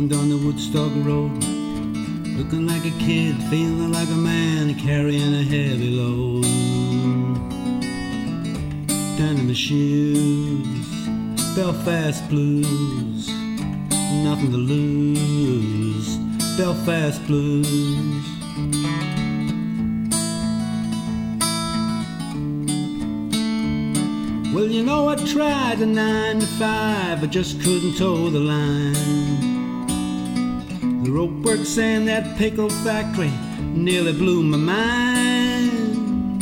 walking down the Woodstock Road, looking like a kid, feeling like a man, carrying a heavy load. Down in the shoes, Belfast blues, nothing to lose. Belfast blues. Well, you know, I tried the nine to five, I just couldn't toe the line. The rope works and that pickle factory nearly blew my mind.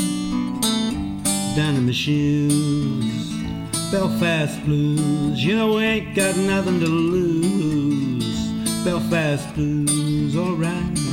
Down in my shoes, Belfast blues. You know, we ain't got nothing to lose. Belfast blues, alright.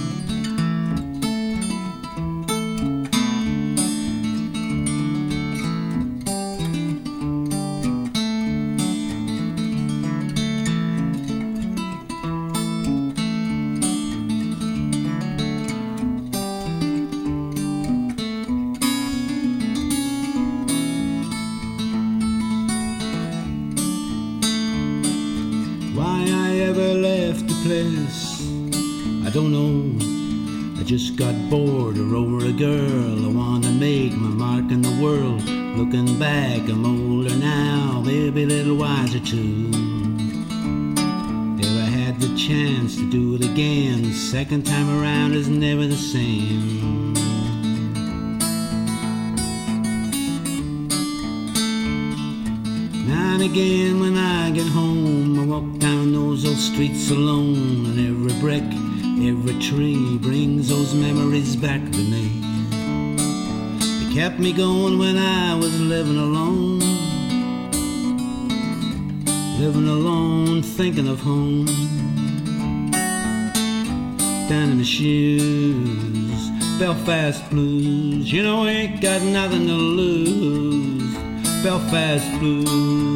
I'm older now, maybe a little wiser too. If I had the chance to do it again, second time around is never the same. Now and again when I get home, I walk down those old streets alone, and every brick, every tree brings those memories back to me. Kept me going when I was living alone, living alone, thinking of home. Down in the shoes, Belfast blues. You know, I ain't got nothing to lose. Belfast blues.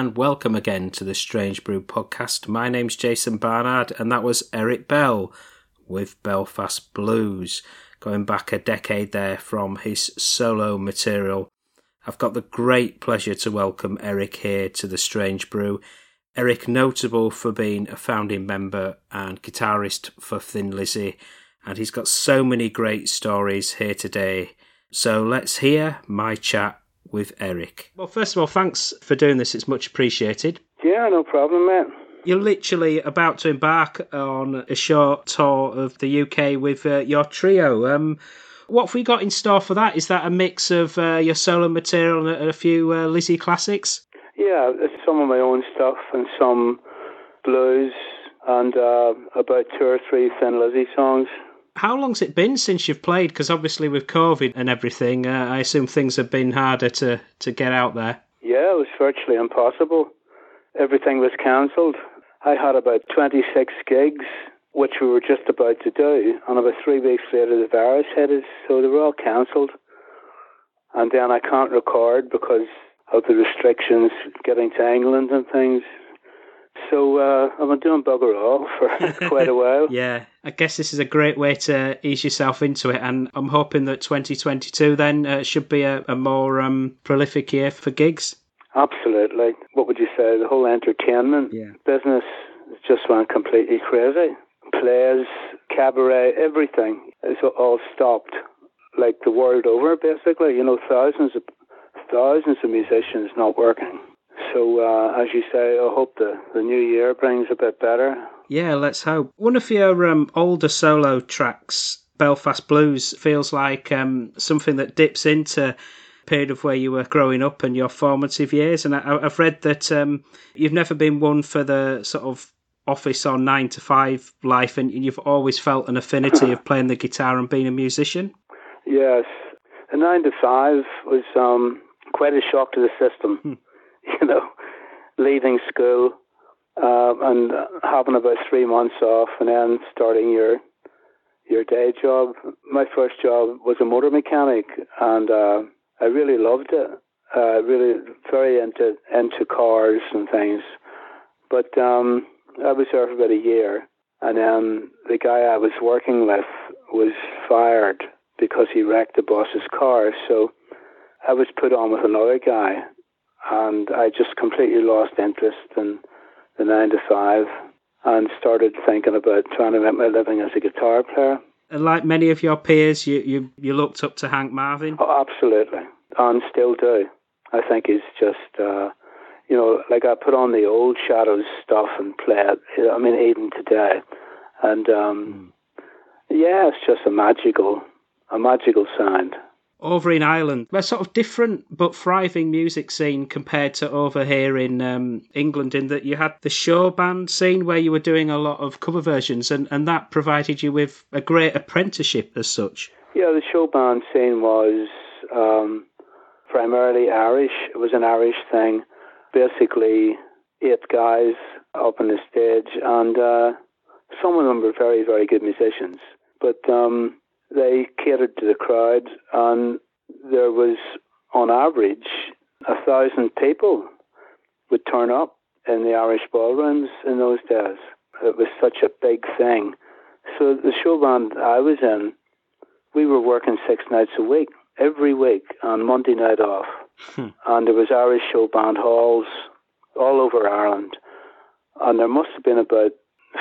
And welcome again to the Strange Brew podcast. My name's Jason Barnard and that was Eric Bell with Belfast Blues, going back a decade there from his solo material. I've got the great pleasure to welcome Eric here to the Strange Brew. Eric, notable for being a founding member and guitarist for Thin Lizzy, and he's got so many great stories here today. So let's hear my chat with Eric. Well, first of all, thanks for doing this. It's much appreciated. Yeah, no problem, mate. You're literally about to embark on a short tour of the UK with uh, your trio. Um, what have we got in store for that? Is that a mix of uh, your solo material and a, a few uh, Lizzy classics? Yeah, it's some of my own stuff and some blues and uh, about two or three Thin Lizzy songs. How long's it been since you've played? Because obviously with COVID and everything, uh, I assume things have been harder to, to get out there. Yeah, it was virtually impossible. Everything was cancelled. I had about 26 gigs, which we were just about to do, and about three weeks later the virus hit us, so they were all cancelled. And then I can't record because of the restrictions getting to England and things. So uh, I've been doing bugger all for quite a while. Yeah, I guess this is a great way to ease yourself into it, and I'm hoping that 2022 then uh, should be a, a more um, prolific year for gigs. Absolutely. What would you say? The whole entertainment Yeah. business just went completely crazy. Plays, cabaret, everything is all stopped, like the world over, basically. You know, thousands of thousands of musicians not working. So, uh, as you say, I hope the, the new year brings a bit better. Yeah, let's hope. One of your um, older solo tracks, Belfast Blues, feels like um, something that dips into a period of where you were growing up and your formative years. And I, I've read that um, you've never been one for the sort of office or nine to five life, and you've always felt an affinity of playing the guitar and being a musician. Yes, a nine to five was um, quite a shock to the system. You know, leaving school uh, and having about three months off, and then starting your your day job. My first job was a motor mechanic, and uh, I really loved it. Uh, really, very into into cars and things. But um, I was there for about a year, and then the guy I was working with was fired because he wrecked the boss's car. So I was put on with another guy, and I just completely lost interest in the nine to five and started thinking about trying to make my living as a guitar player. And like many of your peers, you, you, you looked up to Hank Marvin? Oh, absolutely, and still do. I think he's just, uh, you know, like I put on the old Shadows stuff and play it. I mean, even today, and um, mm. yeah, it's just a magical, a magical sound over in Ireland, a sort of different but thriving music scene compared to over here in um, England, in that you had the show band scene where you were doing a lot of cover versions, and, and that provided you with a great apprenticeship as such. Yeah, the show band scene was um, primarily Irish. It was an Irish thing. Basically, eight guys up on the stage, and uh, some of them were very, very good musicians. But um, they catered to the crowd, and there was, on average, a thousand people would turn up in the Irish ballrooms in those days. It was such a big thing. So the show band I was in, we were working six nights a week, every week, on Monday night off. Hmm. And there was Irish show band halls all over Ireland. And there must have been about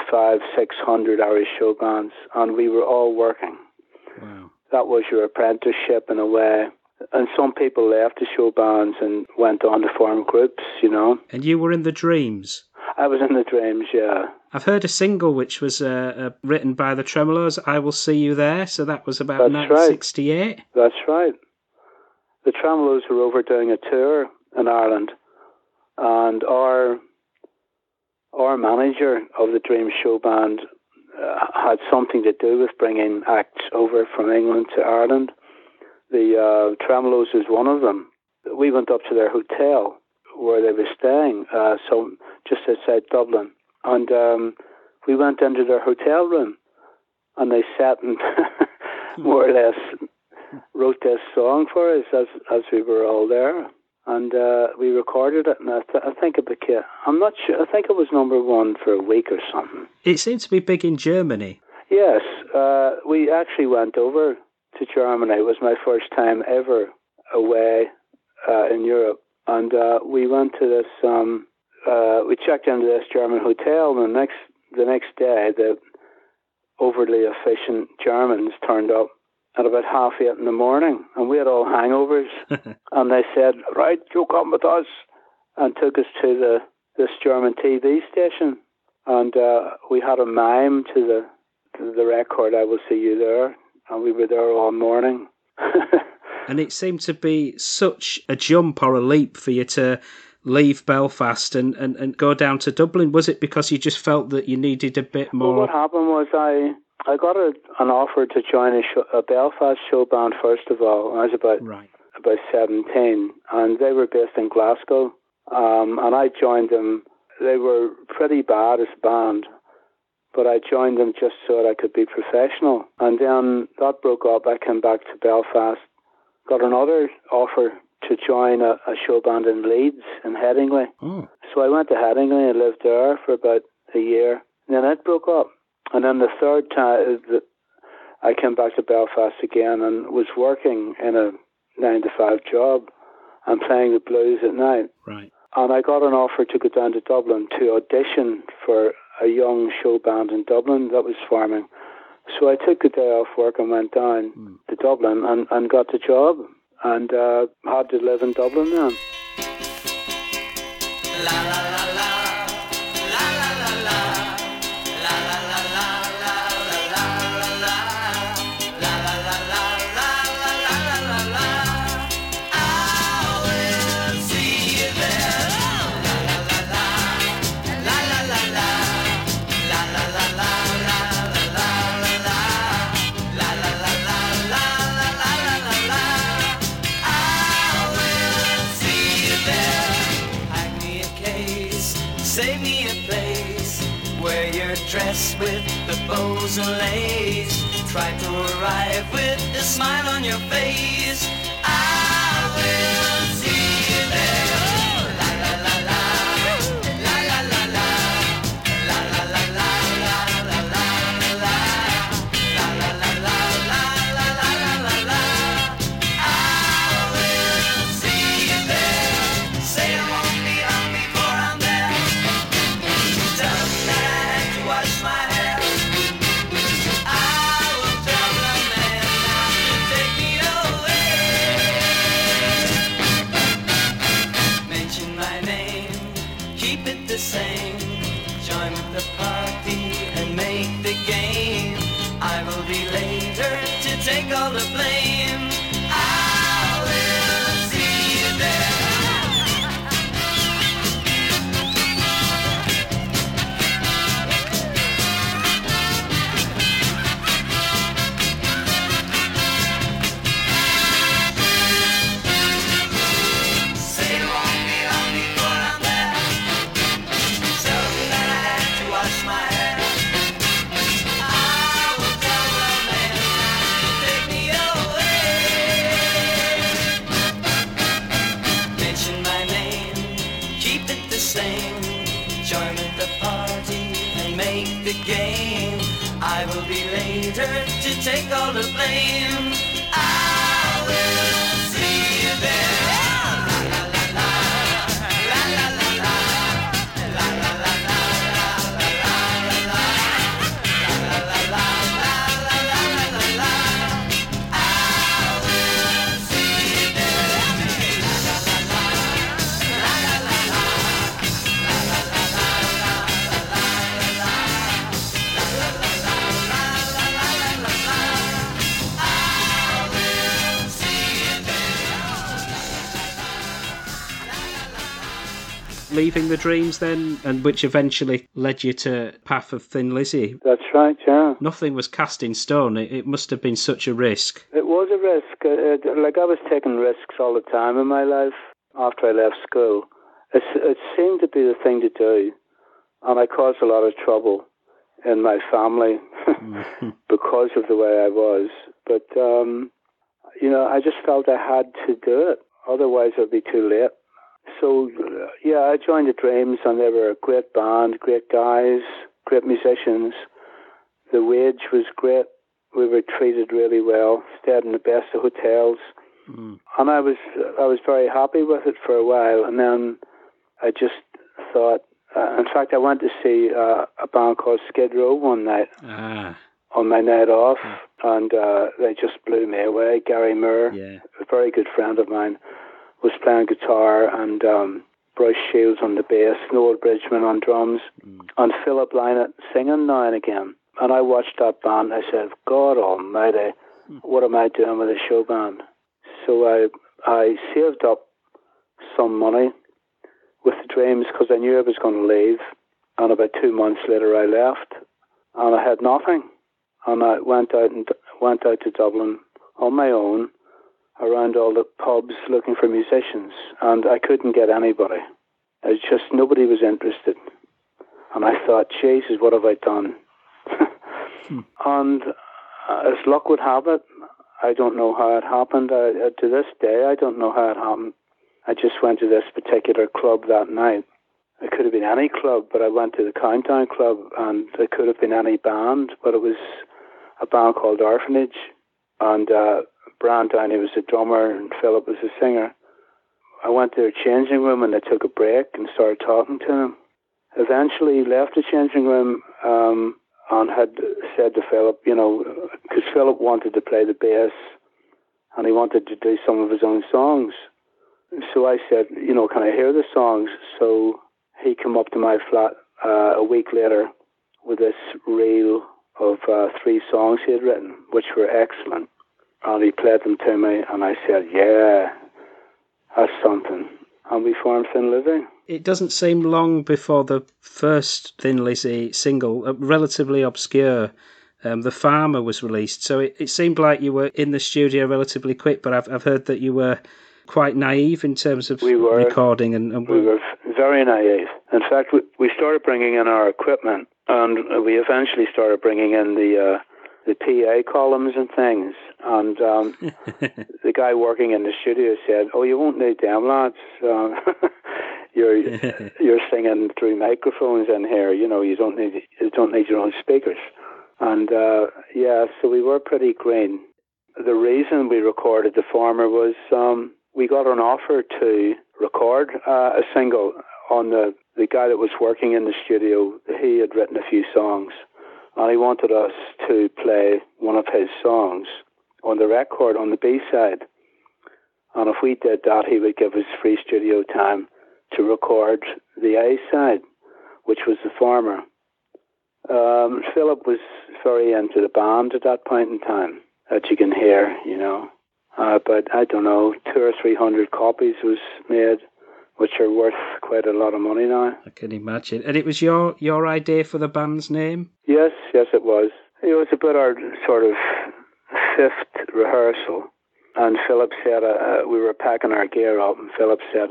five, six hundred Irish show bands, and we were all working. Wow. That was your apprenticeship in a way. And some people left the show bands and went on to form groups, you know. And you were in the Dreams? I was in the Dreams, yeah. I've heard a single which was uh, uh, written by the Tremeloes, I Will See You There, so that was about That's 1968. Right. That's right. The Tremeloes were over doing a tour in Ireland, and our our manager of the Dreams show band uh, had something to do with bringing acts over from England to Ireland. The uh, Tremeloes is one of them. We went up to their hotel where they were staying, uh, so just outside Dublin, and um, we went into their hotel room, and they sat and more or less wrote this song for us as as we were all there and uh, we recorded it, and I, th- I think it became. I'm not sure. I think it was number one for a week or something. It seemed to be big in Germany. Yes, uh, we actually went over to Germany. It was my first time ever away uh, in Europe, and uh, we went to this. Um, uh, we checked into this German hotel, and the next the next day, the overly efficient Germans turned up at about half eight in the morning, and we had all hangovers. and they said, "Right, you come with us," and took us to the this German TV station, and uh, we had a mime to the to the record. I will see you there, and we were there all morning. and it seemed to be such a jump or a leap for you to leave Belfast and, and, and go down to Dublin? Was it because you just felt that you needed a bit more? Well, what happened was I I got a, an offer to join a, show, a Belfast show band first of all. I was about right. about seventeen, and they were based in Glasgow. Um, and I joined them. They were pretty bad as a band, but I joined them just so that I could be professional. And then that broke up. I came back to Belfast, got another offer to join a, a show band in Leeds in Headingley. Oh. So I went to Headingley and lived there for about a year. And then it broke up. And then the third time, uh, I came back to Belfast again and was working in a nine to five job and playing the blues at night. Right. And I got an offer to go down to Dublin to audition for a young show band in Dublin that was forming. So I took a day off work and went down mm. to Dublin and, and got the job and uh, had to live in Dublin then. La, la, la, bows and lace. Try to arrive with a smile on your face. I will take all the blame. Leaving the Dreams then, and which eventually led you to Path of Thin Lizzy. That's right, yeah. Nothing was cast in stone. It, it must have been such a risk. It was a risk. Uh, uh, like I was taking risks all the time in my life after I left school. It, it seemed to be the thing to do, and I caused a lot of trouble in my family because of the way I was. But um, you know, I just felt I had to do it. Otherwise, it would be too late. So uh, yeah, I joined the Dreams, and they were a great band, great guys, great musicians. The wage was great. We were treated really well. Stayed in the best of hotels, Mm. and I was I was very happy with it for a while. And then I just thought. Uh, in fact, I went to see uh, a band called Skid Row one night Ah, on my night off, and uh, they just blew me away. Gary Moore, yeah. a very good friend of mine, was playing guitar, and um, Brush Shiels on the bass, Noel Bridgeman on drums, and Philip Lynott singing now and again. And I watched that band. I said, God Almighty, what am I doing with a show band? So I I saved up some money with the Dreams because I knew I was going to leave. And about two months later, I left, and I had nothing. And I went out and went out to Dublin on my own, around all the pubs looking for musicians, and I couldn't get anybody. It's just nobody was interested. And I thought, Jesus, what have I done? And uh, as luck would have it, I don't know how it happened. I, uh, to this day, I don't know how it happened. I just went to this particular club that night. It could have been any club, but I went to the Countdown Club, and it could have been any band, but it was a band called Orphanage, and uh, Brian Downey was a drummer, and Philip was a singer. I went to their changing room, and I took a break and started talking to them. Eventually, he left the changing room um, and had said to Philip, you know, because Philip wanted to play the bass, and he wanted to do some of his own songs. So I said, you know, can I hear the songs? So he came up to my flat uh, a week later with this reel of uh, three songs he had written, which were excellent. And he played them to me, and I said, yeah, that's something. And we formed Thin Lizzy. It doesn't seem long before the first Thin Lizzy single, uh, relatively obscure, um, The Farmer, was released. So it, it seemed like you were in the studio relatively quick, but I've, I've heard that you were quite naive in terms of We were. recording and, and We were very naive. In fact, we, we started bringing in our equipment, and we eventually started bringing in the uh, the PA columns and things. And um, the guy working in the studio said, "Oh, you won't need them, lads. Um, you're you're singing through microphones in here. You know, you don't need you don't need your own speakers." And uh, yeah, so we were pretty green. The reason we recorded the farmer was um, we got an offer to record uh, a single on the the guy that was working in the studio. He had written a few songs, and he wanted us to play one of his songs on the record on the B side. And if we did that, he would give us free studio time to record the A side, which was the farmer. Um, Philip was very into the band at that point in time, that you can hear, you know. Uh, but I don't know, two or three hundred copies was made, which are worth quite a lot of money now. I can imagine. And it was your, your idea for the band's name? Yes, yes, it was. It was about our sort of fifth rehearsal, and Philip said uh, uh, we were packing our gear up, and Philip said,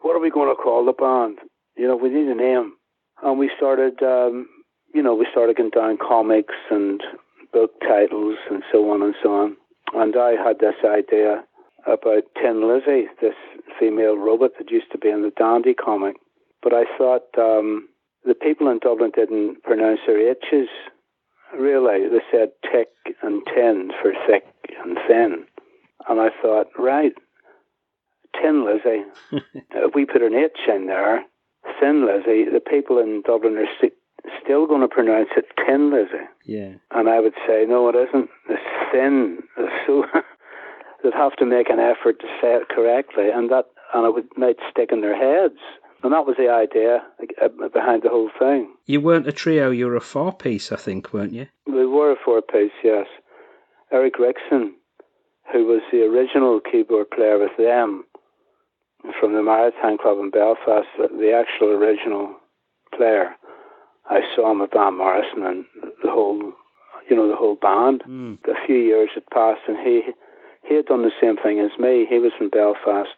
"What are we going to call the band? You know, we need a name." And we started, um, you know, we started getting down comics and book titles and so on and so on. And I had this idea about Tin Lizzie, this female robot that used to be in the Dandy comic. But I thought um, the people in Dublin didn't pronounce their H's. Really, they said tick and tin for thick and thin. And I thought, right, Tin Lizzie. if we put an H in there, Thin Lizzy, the people in Dublin are st- still going to pronounce it Tin Lizzie. Yeah. And I would say, no, it isn't. It's thin. So they'd have to make an effort to say it correctly, and that and it would might stick in their heads. And that was the idea uh, behind the whole thing. You weren't a trio, you were a four piece, I think, weren't you? We were a four piece, yes. Eric Wrixon, who was the original keyboard player with them from the Maritime Club in Belfast, the, actual original player. I saw him at Van Morrison and the whole, you know, the whole band. Mm. A few years had passed, and he he had done the same thing as me. He was from Belfast,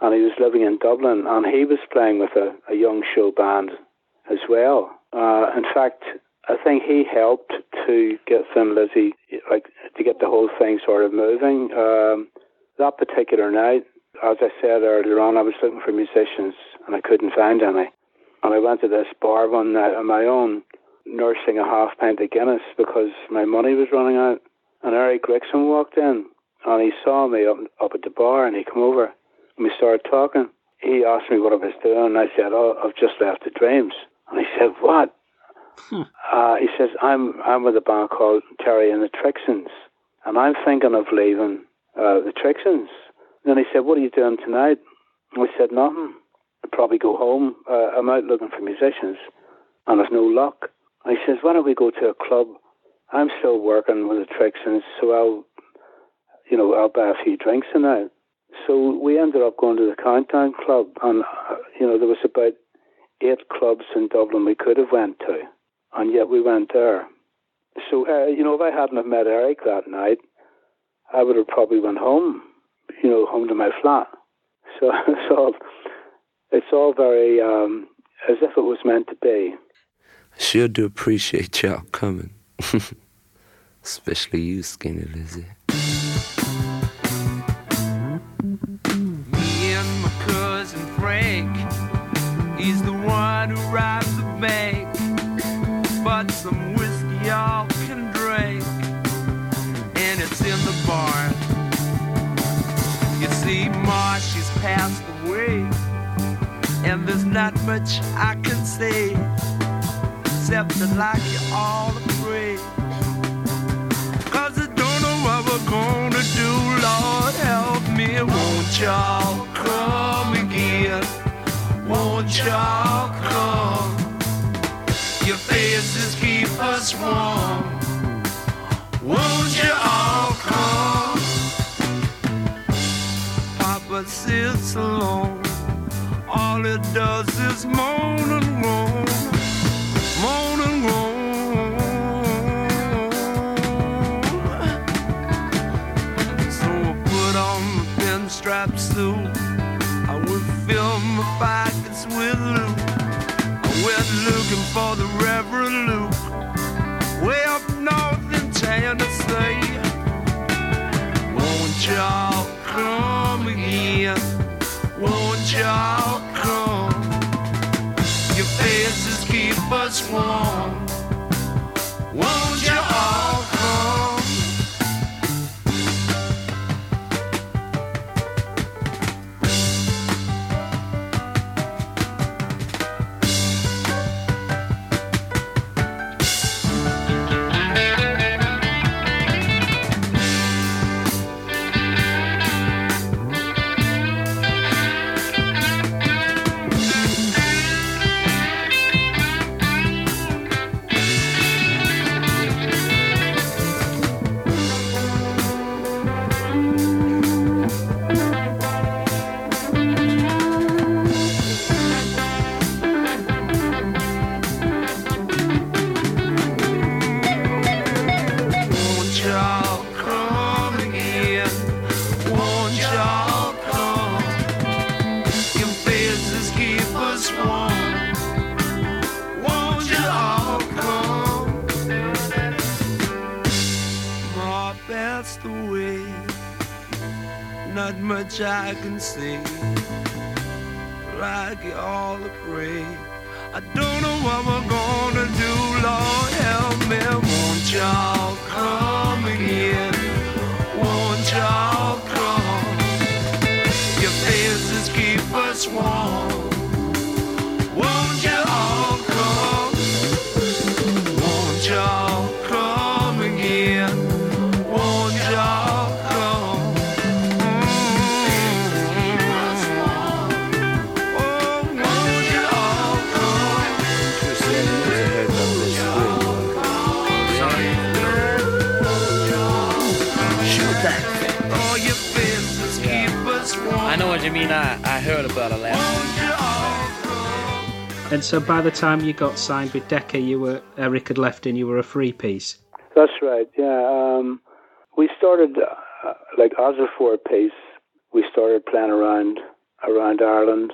and he was living in Dublin, and he was playing with a, a young show band as well. Uh, in fact, I think he helped to get Thin Lizzy, like to get the whole thing sort of moving. Um, that particular night, as I said earlier on, I was looking for musicians and I couldn't find any. And I went to this bar one night on my own, nursing a half pint of Guinness because my money was running out. And Eric Wrixon walked in and he saw me up, up at the bar and he came over and we started talking. He asked me what I was doing and I said, Oh, I've just left the Dreams. And he said, What? Uh, he says, I'm I'm with a band called Terry and the Trixons and I'm thinking of leaving uh, the Trixons. And then he said, What are you doing tonight? And I said, Nothing. I'd probably go home. Uh, I'm out looking for musicians and there's no luck. And he says, Why don't we go to a club? I'm still working with the Trixons, so I'll you know, I'll buy a few drinks tonight. So we ended up going to the Countdown Club, and uh, you know there was about eight clubs in Dublin we could have went to, and yet we went there. So uh, you know, if I hadn't have met Eric that night, I would have probably went home, you know, home to my flat. So it's all it's all very um, as if it was meant to be. Sure do appreciate y'all coming. Especially you, Skinny Lizzie. Not much I can say, except to like you all pray. Cause I don't know what we're gonna do, Lord help me. Won't y'all come again? Won't y'all come? Your faces keep us warm. Won't you all come? Papa sits alone. All it does is moan much I can say. Like you all pray. I don't know what we're gonna do, Lord help me. Won't y'all come again? Won't y'all come? Your faces keep us warm. And so by the time you got signed with Decca, you were Eric had left and you were a free piece. That's right. Yeah. Um, we started uh, like as a four piece. We started playing around around Ireland,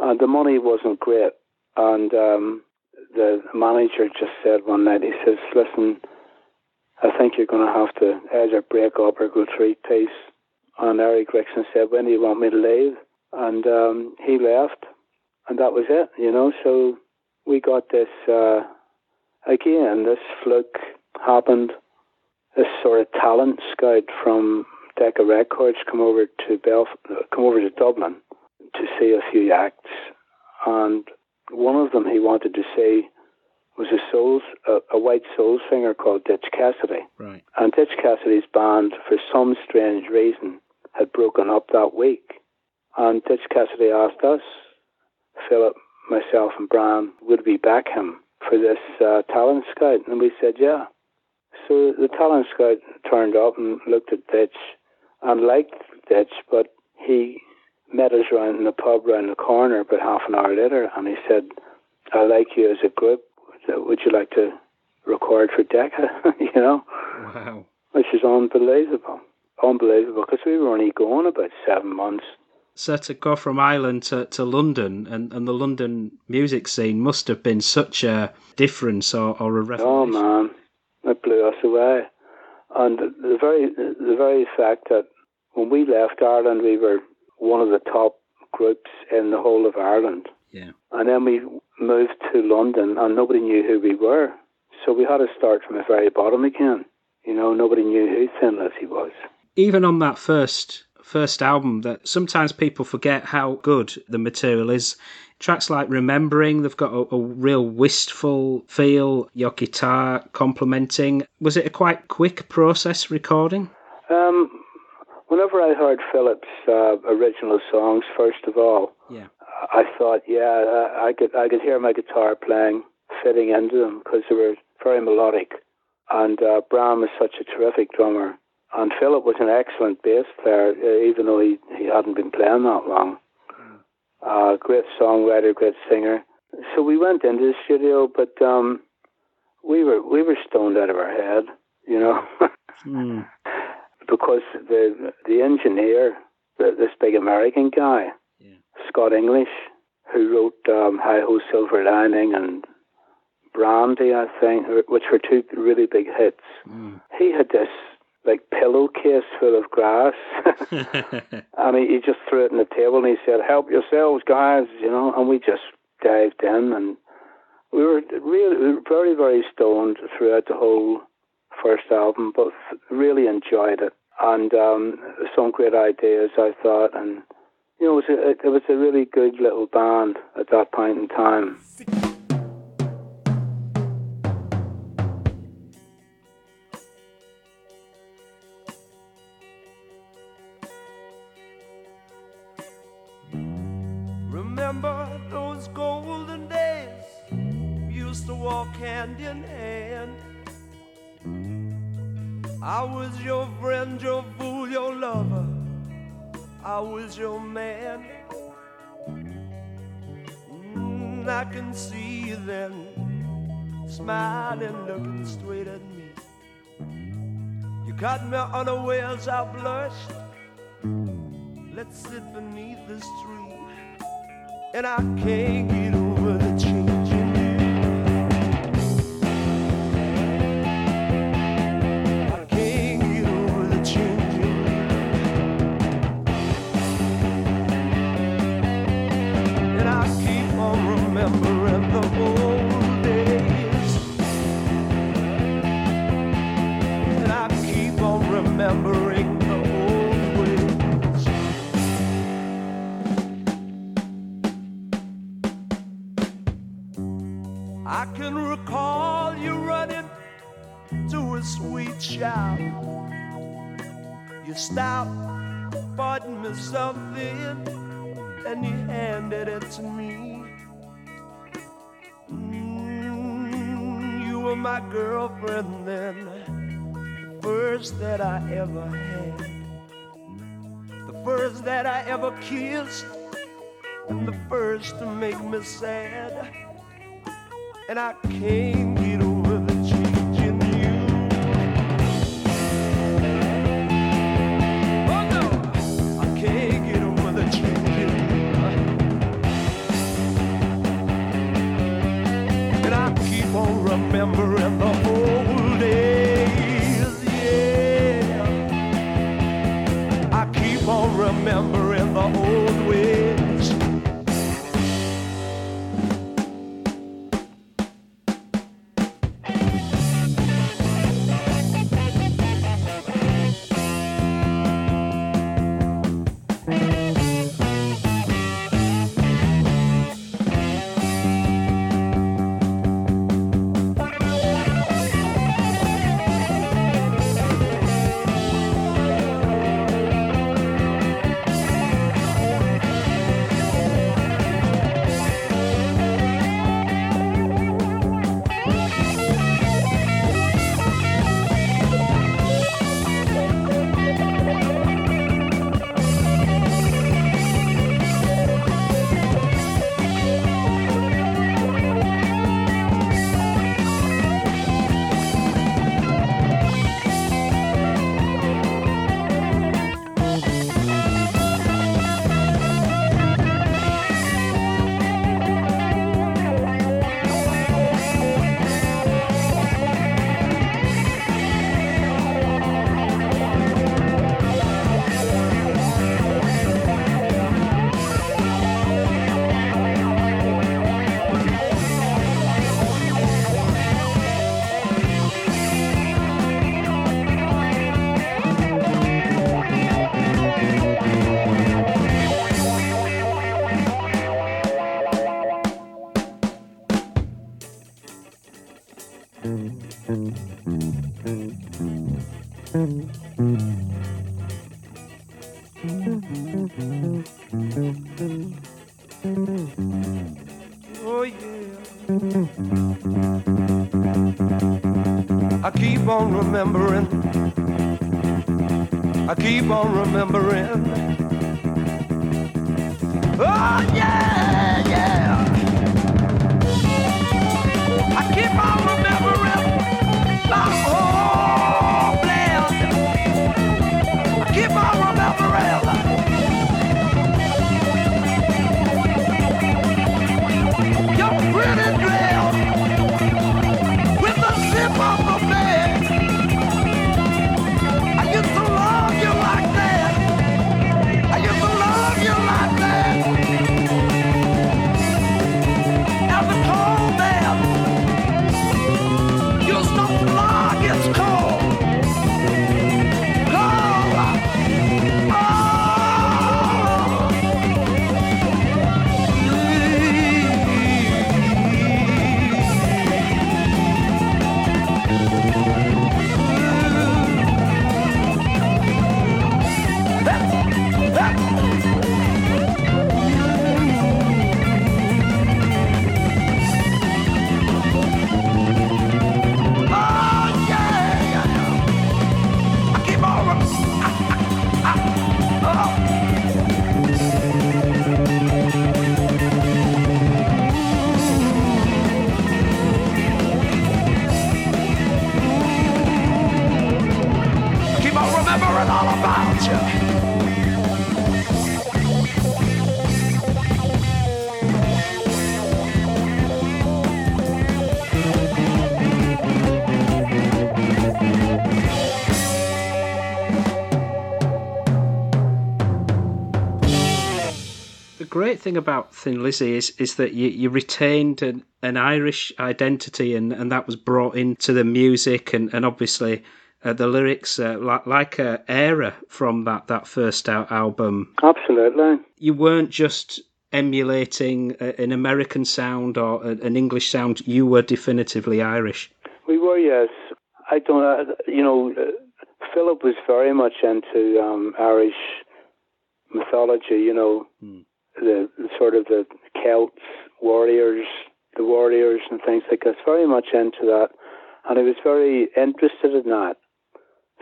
and the money wasn't great. And um, the manager just said one night, he says, "Listen, I think you're going to have to either break up or go three piece." And Eric Wrixon said, "When do you want me to leave?" And um, he left, and that was it. You know, so we got this uh, again. This fluke happened. This sort of talent scout from Decca Records come over to Belf- come over to Dublin to see a few acts, and one of them he wanted to see was a soul, a, a white soul singer called Ditch Cassidy. Right. And Ditch Cassidy's band, for some strange reason, had broken up that week. And Ditch Cassidy asked us, Philip, myself, and Brian, would we back him for this uh, talent scout? And we said, yeah. So the talent scout turned up and looked at Ditch and liked Ditch, but he met us round in the pub round the corner about half an hour later and he said, I like you as a group. Would you like to record for Decca? you know? Wow. which is unbelievable. Unbelievable, because we were only going about seven months. So to go from Ireland to, to London and, and the London music scene must have been such a difference or, or a oh, revelation. Oh man, it blew us away. And the very the very fact that when we left Ireland, we were one of the top groups in the whole of Ireland. Yeah. And then we moved to London, and nobody knew who we were. So we had to start from the very bottom again. You know, nobody knew who Thin Lizzy was. Even on that first first album, that sometimes people forget how good the material is. Tracks like Remembering, they've got a, a real wistful feel. Your guitar complementing. Was it a quite quick process recording? Um, whenever I heard Philip's uh, original songs, first of all, Yeah. I thought, yeah, I could I could hear my guitar playing fitting into them because they were very melodic, and uh, Brown was such a terrific drummer, and Philip was an excellent bass player, uh, even though he, he hadn't been playing that long. Uh, great songwriter, great singer. So we went into the studio, but um, we were we were stoned out of our head, you know. Hmm. because the the engineer, the, this big American guy, Yeah. Scott English, who wrote um, Hi Ho Silver Lining and Brandy, I think, which were two really big hits. Mm. He had this like pillowcase full of grass, and he, he just threw it on the table and he said, "Help yourselves, guys," you know. And we just dived in, and we were really we were very very stoned throughout the whole first album, but really enjoyed it. And um, some great ideas, I thought, and you know, it was a, it was a really good little band at that point in time. Was your man. Mm, I can see you then, smiling, looking straight at me. You caught me unawares, I blushed. Let's sit beneath this tree, and I can't get girlfriend then, the first that I ever had, the first that I ever kissed, and the first to make me sad. And I can't On remembering the on remembering. I keep on remembering. Oh yeah, great thing about Thin Lizzy is is that you, you retained an, an Irish identity and, and that was brought into the music and, and obviously uh, the lyrics uh, like, like a Eire from that, that first out album. Absolutely. You weren't just emulating a, an American sound or a, an English sound, you were definitively Irish. We were, yes. I don't, uh, you know, uh, Philip was very much into um, Irish mythology. You know, the, the sort of the Celts, warriors, the warriors, and things like that. Very much into that, and he was very interested in that.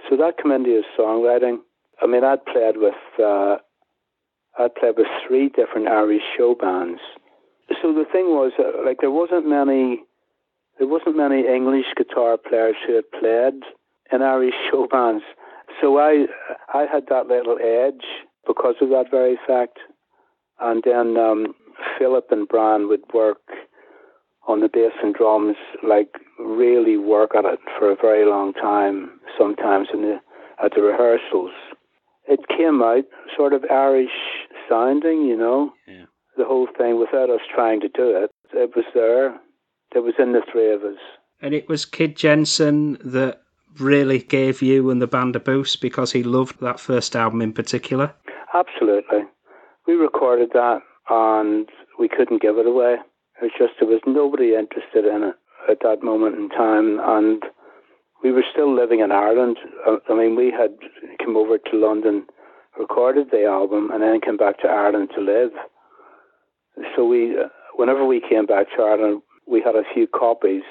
So that came into his songwriting. I mean, I'd played with, uh, I'd played with three different Irish show bands. So the thing was, uh, like, there wasn't many, there wasn't many English guitar players who had played in Irish show bands. So I, I had that little edge because of that very fact. And then um, Philip and Brian would work on the bass and drums, like really work at it for a very long time. Sometimes in the at the rehearsals, it came out sort of Irish sounding, you know. Yeah. The whole thing without us trying to do it, it was there. It was in the three of us. And it was Kid Jensen that really gave you and the band a boost because he loved that first album in particular. Absolutely. We recorded that and we couldn't give it away. It was just there was nobody interested in it at that moment in time and we were still living in Ireland. Uh, I mean, we had come over to London, recorded the album, and then came back to Ireland to live. So we, uh, whenever we came back to Ireland, we had a few copies,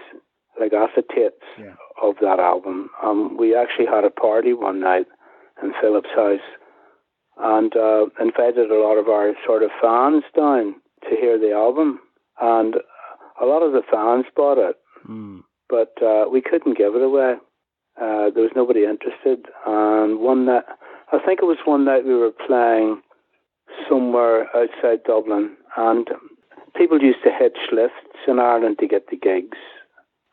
like acetates, Yeah. of that album. Um, we actually had a party one night in Philip's house and uh, invited a lot of our sort of fans down to hear the album. And a lot of the fans bought it, Mm. but uh, we couldn't give it away. Uh, there was nobody interested. And one night, I think it was one night we were playing somewhere outside Dublin, and people used to hitch lifts in Ireland to get the gigs,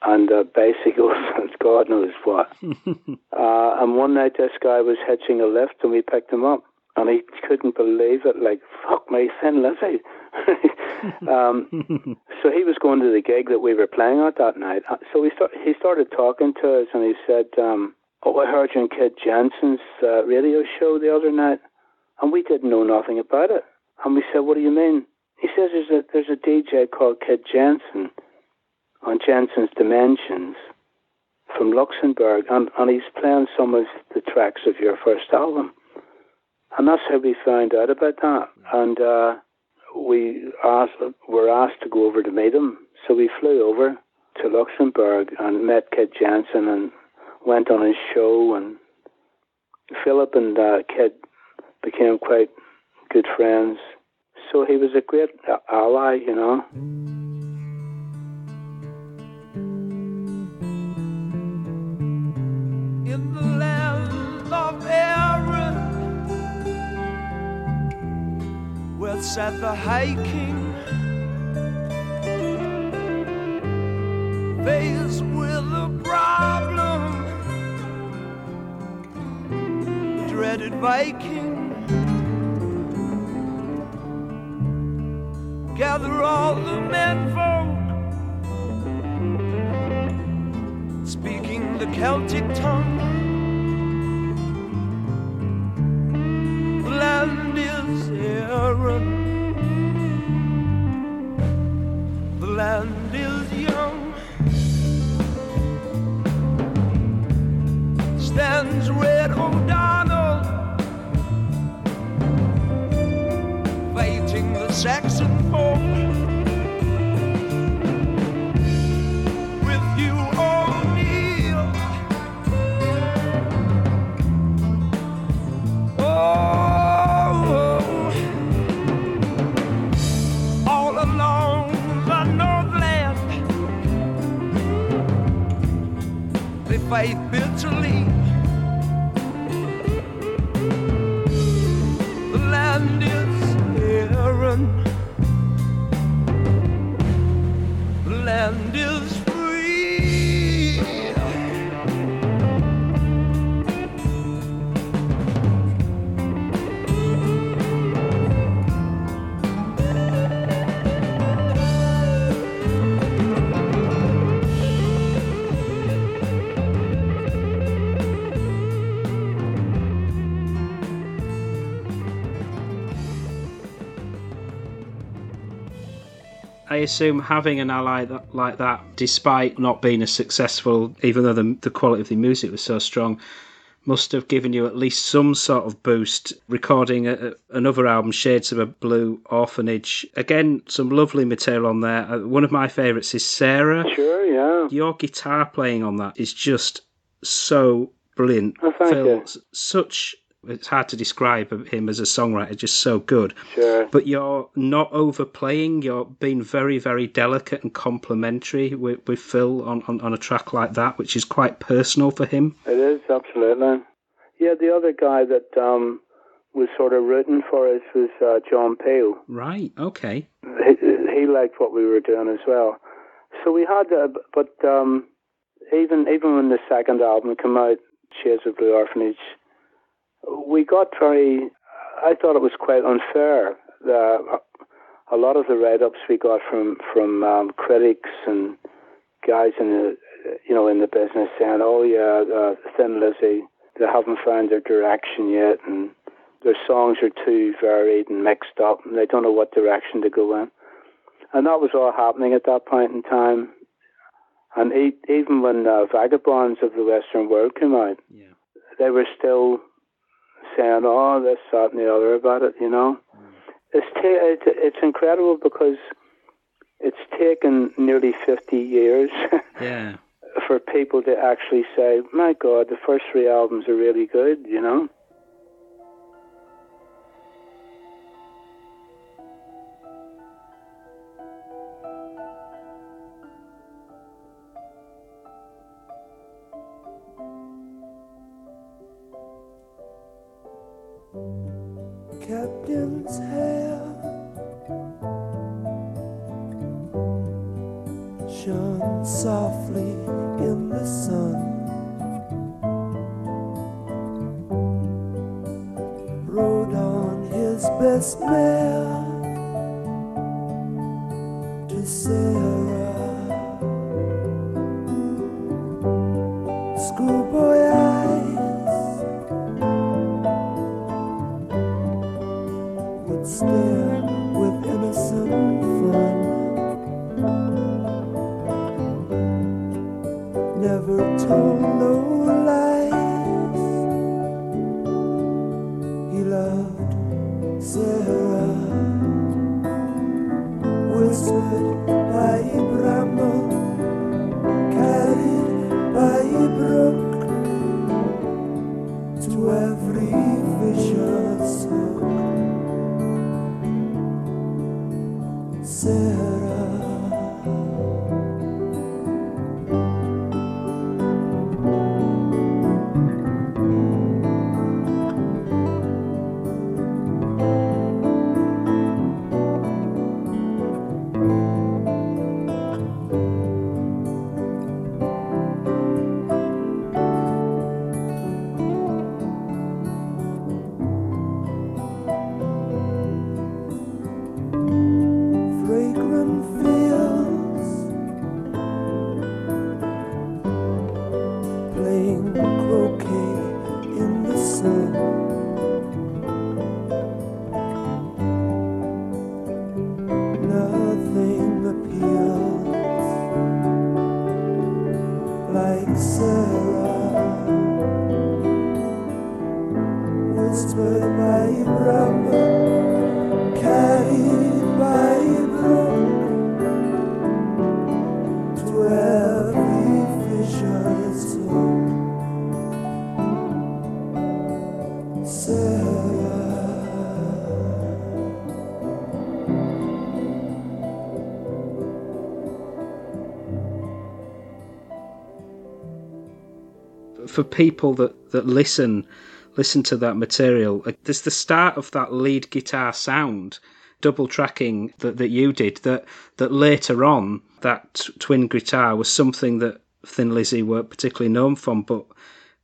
and uh, bicycles and God knows what. uh, and one night this guy was hitching a lift, and we picked him up, and he couldn't believe it. Like, fuck me, Thin Lizzy. um, so he was going to the gig that we were playing at that night. Uh, So we start, he started talking to us, and he said, um, "Oh, I heard you on Kid Jensen's uh, radio show the other night," and we didn't know nothing about it. And we said, "What do you mean?" He says, "There's a there's a DJ called Kid Jensen on Jensen's Dimensions from Luxembourg, and, and he's playing some of the tracks of your first album." And that's how we found out about that. And uh, we asked, were asked to go over to meet him. So we flew over to Luxembourg and met Kid Jensen and went on his show. And Philip and uh, Kid became quite good friends. So he was a great ally, you know. Where sat the High King, faced with a problem, dreaded Viking. Gather all the menfolk speaking the Celtic tongue. The land. The land is young. Stands Red O'Donnell they I assume having an ally that like that, despite not being as successful, even though the, the quality of the music was so strong, must have given you at least some sort of boost. Recording a, a, another album, Shades of a Blue Orphanage. Again, some lovely material on there. Uh, one of my favourites is Sarah. Sure, yeah. Your guitar playing on that is just so brilliant. Oh, thank Phil, you. such. It's hard to describe him as a songwriter, just so good. Sure. But you're not overplaying. You're being very, very delicate and complimentary with, with Phil on, on, on a track like that, which is quite personal for him. It is, absolutely. Yeah, the other guy that um, was sort of rooting for us was uh, John Peel. Right. Okay. He, he liked what we were doing as well. So we had, uh, but um, even even when the second album came out, Shades of Blue Orphanage, we got very. I thought it was quite unfair. The, a lot of the write-ups we got from from um, critics and guys in the you know in the business saying, "Oh yeah, uh, Thin Lizzy, they haven't found their direction yet, and their songs are too varied and mixed up, and they don't know what direction to go in." And that was all happening at that point in time. And e- even when uh, Vagabonds of the Western World came out, Yeah. they were still saying, "Oh, this, that, and the other about it." You know, mm. it's ta- it's it's incredible because it's taken nearly fifty years Yeah. for people to actually say, "My God, the first three albums are really good." You know. For people that, that listen listen to that material, uh, there's the start of that lead guitar sound, double tracking that, that you did. That that later on, that twin guitar was something that Thin Lizzy were particularly known from, but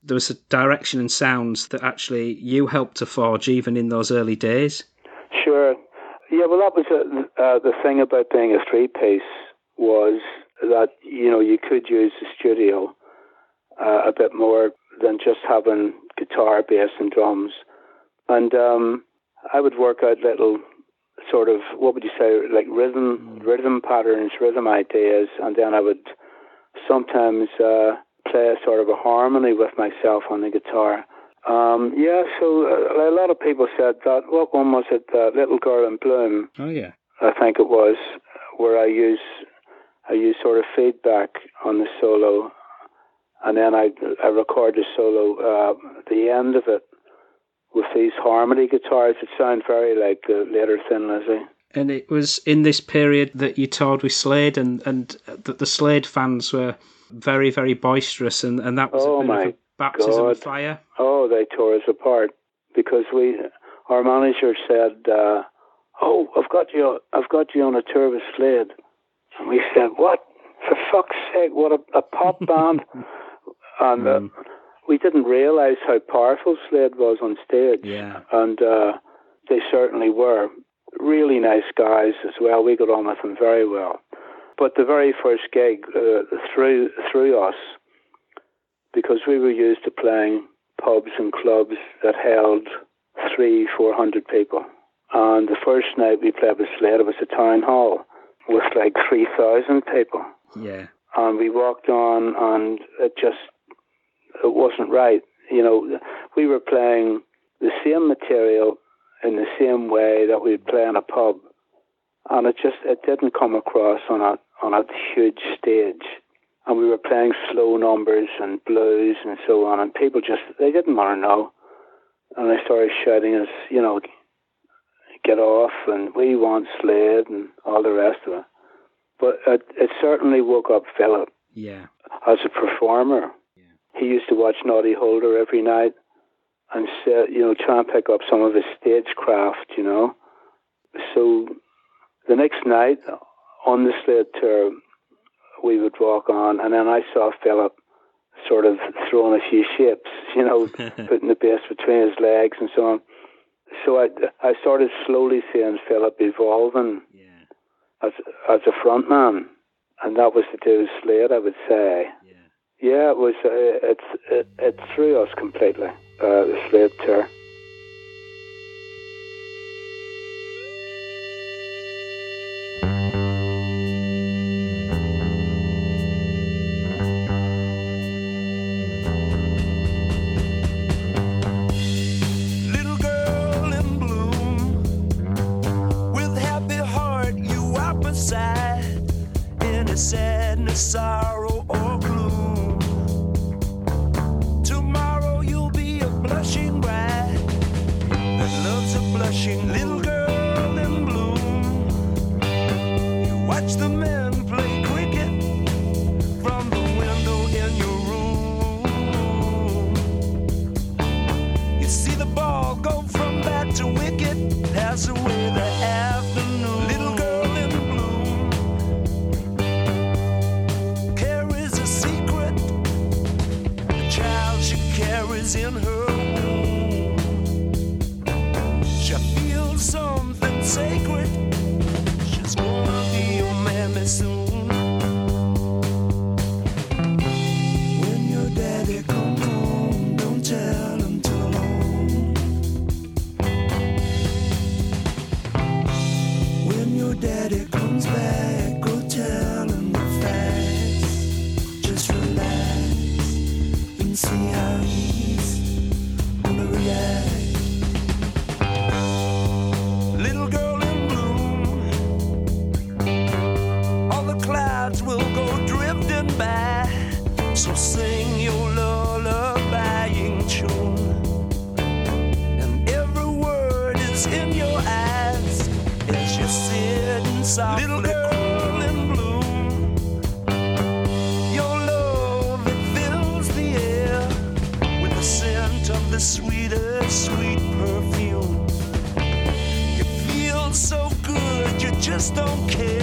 there was a direction and sounds that actually you helped to forge even in those early days. Sure. Yeah, well, that was uh uh, the thing about being a three piece was that you know you could use the studio uh, a bit more than just having guitar, bass, and drums. And um, I would work out little sort of what would you say like rhythm rhythm patterns, rhythm ideas, and then I would sometimes uh, play a sort of a harmony with myself on the guitar. Um, yeah, so uh, a lot of people said that. What one was it? Uh, Little Girl in Bloom. Oh yeah. I think it was, where I use I use sort of feedback on the solo, and then I I record the solo uh, the end of it with these harmony guitars. It sounds very like uh, later Thin Lizzy. And it was in this period that you toured with Slade, and and that the Slade fans were very very boisterous, and and that was Oh, a bit my of a baptism of God. fire. Oh, they tore us apart because we, our manager said, uh, "Oh, I've got you, I've got you on a tour with Slade," and we said, "What? For fuck's sake! What a, a pop band!" and uh, we didn't realize how powerful Slade was on stage. Yeah. and uh, they certainly were really nice guys as well. We got on with them very well. But the very first gig uh, through through us, because we were used to playing pubs and clubs that held three, four hundred people. And the first night we played with Slade, it was a town hall with like three thousand people Yeah. and we walked on and it just it wasn't right you know we were playing the same material in the same way that we'd play in a pub and it just it didn't come across on a on a huge stage and we were playing slow numbers and blues and so on and people just they didn't want to know and they started shouting us you know get off and we want Slade and all the rest of it but it, it certainly woke up Philip Yeah. as a performer. He used to watch Noddy Holder every night and say, you know, try and pick up some of his stagecraft, you know. So the next night on the Slade tour, we would walk on, and then I saw Philip sort of throwing a few shapes, you know, putting the bass between his legs and so on. So I, I started slowly seeing Philip evolving as as a front man, and that was to do with Slade, I would say. Yeah, it was. Uh, it's it, it threw us completely. Uh, the Slade tour. Softly Little girl in bloom. Your love, it fills the air with the scent of the sweetest, sweet perfume. You feel so good, you just don't care.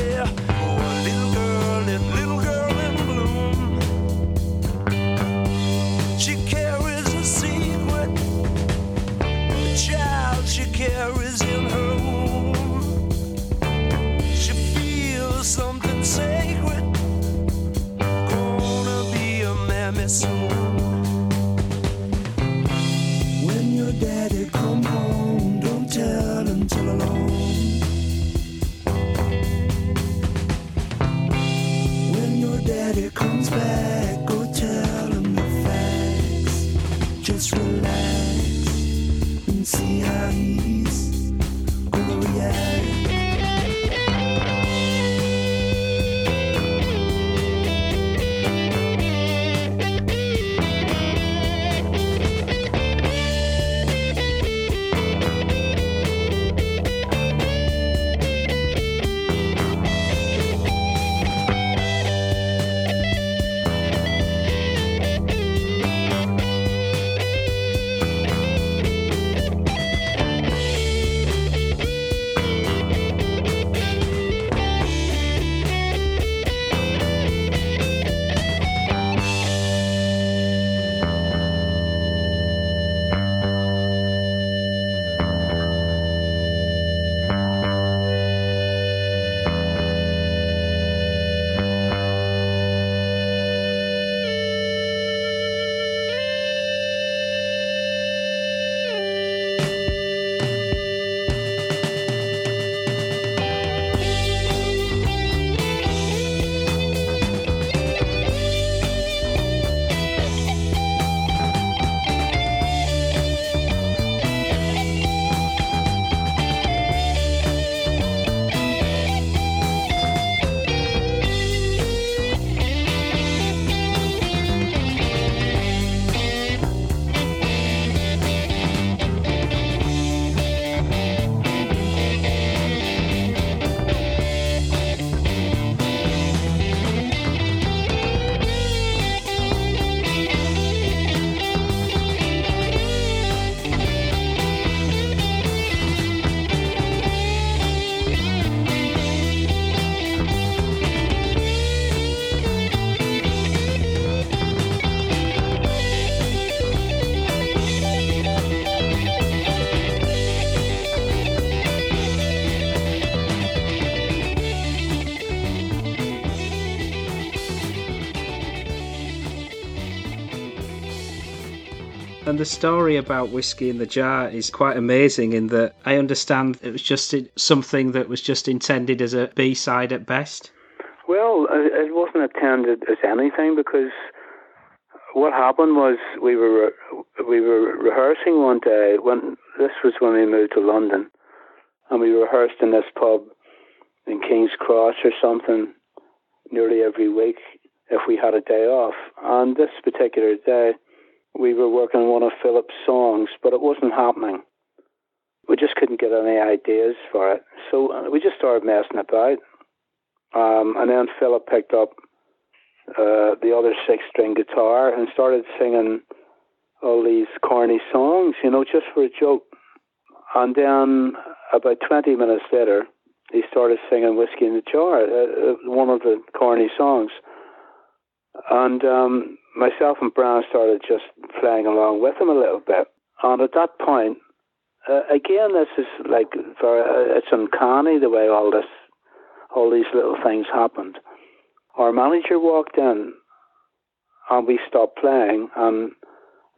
And the story about Whiskey in the Jar is quite amazing in that I understand it was just something that was just intended as a B side at best. Well, uh, it wasn't intended as anything because what happened was we were we were rehearsing one day when this was when we moved to London, and we rehearsed in this pub in King's Cross or something nearly every week if we had a day off. And this particular day, we were working on one of Philip's songs, but it wasn't happening. We just couldn't get any ideas for it, so uh, we just started messing about. Um, and then Philip picked up uh, the other six string guitar and started singing all these corny songs, you know, just for a joke. And then about 20 minutes later, he started singing Whiskey in the Jar, uh, uh, one of the corny songs. And um, myself and Brian started just playing along with him a little bit. And at that point, uh, again, this is like very, uh, it's uncanny the way all this, all these little things happened. Our manager walked in, and we stopped playing, and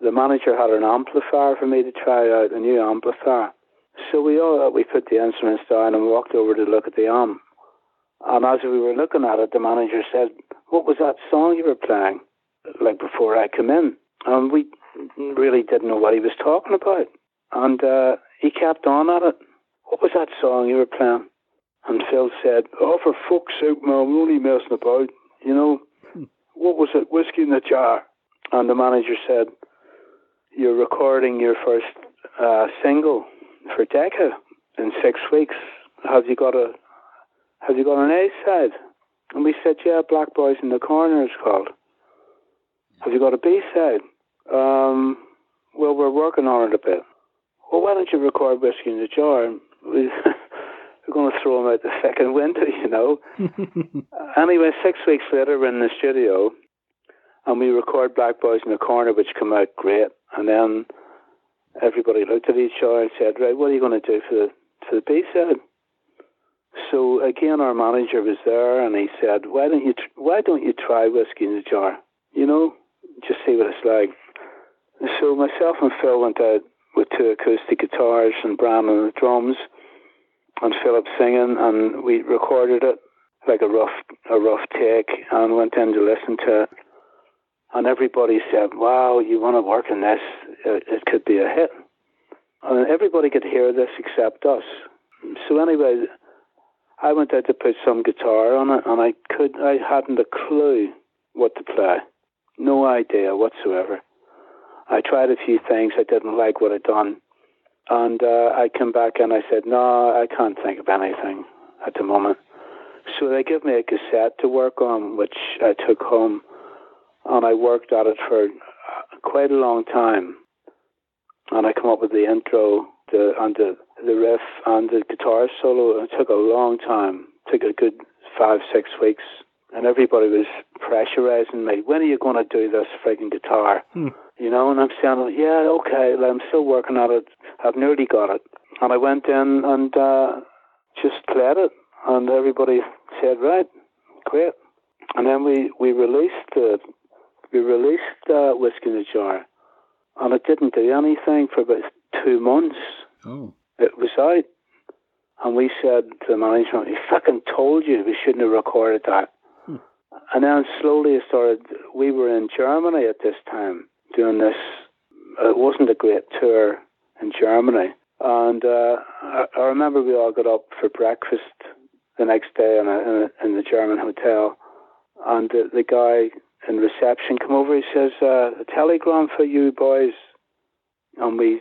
the manager had an amplifier for me to try out, a new amplifier. So we all we put the instruments down and walked over to look at the amp. And as we were looking at it, the manager said, "What was that song you were playing?" Like before I come in, and we really didn't know what he was talking about. And uh, he kept on at it. What was that song you were playing? And Phil said, "Oh, for fuck's sake, man, we're only messing about. You know, what was it? Whiskey in the jar." And the manager said, "You're recording your first uh, single for Decca in six weeks. Have you got a Have you got an A side?" And we said, "Yeah, Black Boys in the Corner is called." Have you got a B side? Um, well, we're working on it a bit. Well, why don't you record Whiskey in the Jar? We, we're going to throw him out the second window, you know. anyway, six weeks later, we're in the studio and we record Black Boys in the Corner, which come out great. And then everybody looked at each other and said, "Right, what are you going to do for the for the B side?" So again, our manager was there, and he said, "Why don't you tr- Why don't you try whiskey in the jar? You know, just see what it's like." So myself and Phil went out with two acoustic guitars and Brian on the drums, and Philip singing, and we recorded it like a rough a rough take, and went in to listen to it. and everybody said, "Wow, you want to work in this? It, it could be a hit." And everybody could hear this except us. So anyway, I went out to put some guitar on it, and I could I hadn't a clue what to play, no idea whatsoever. I tried a few things. I didn't like what I'd done, and uh, I came back and I said, "No, I can't think of anything at the moment." So they gave me a cassette to work on, which I took home, and I worked at it for uh, quite a long time. And I come up with the intro, the and the the riff and the guitar solo. It took a long time. It took a good five six weeks, and everybody was pressurizing me. When are you going to do this freaking guitar? You know, and I'm saying, yeah, okay, I'm still working on it. I've nearly got it. And I went in and uh, just played it, and everybody said, right, great. And then we we released the we released uh, Whiskey in a Jar, and it didn't do anything for about two months. Oh. It was out, and we said to the management, "We fucking told you we shouldn't have recorded that." And then slowly it started. We were in Germany at this time doing this. It wasn't a great tour in Germany, and uh, I, I remember we all got up for breakfast the next day in, a, in, a, in the German hotel, and the, the guy in reception come over. He says, uh, "A telegram for you boys," and we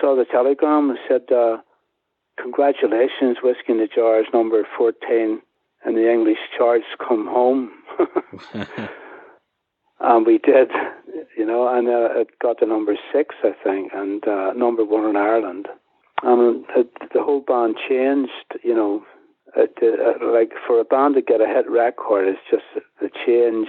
saw the telegram and said, uh, "Congratulations, Whiskey in the Jars, number fourteen in the English charts. Come home." and we did, you know, and uh, it got to number six, I think, and uh, number one in Ireland. And it, the whole band changed, you know. It, uh, like for a band to get a hit record, it's just the change,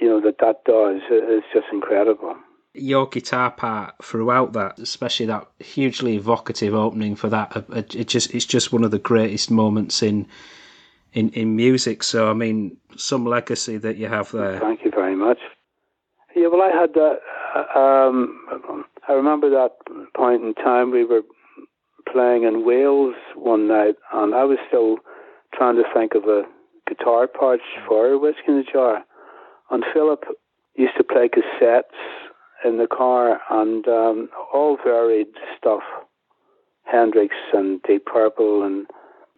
you know, that that does is just incredible. Your guitar part throughout that, especially that hugely evocative opening for that, uh, it just it's just one of the greatest moments in in in music. So I mean, some legacy that you have there. Thank you very much. Yeah, well, I had that. uh, Um, I remember that point in time we were playing in Wales one night, and I was still trying to think of a guitar part for Whiskey in the Jar. And Philip used to play cassettes in the car, and um, all varied stuff. Hendrix and Deep Purple and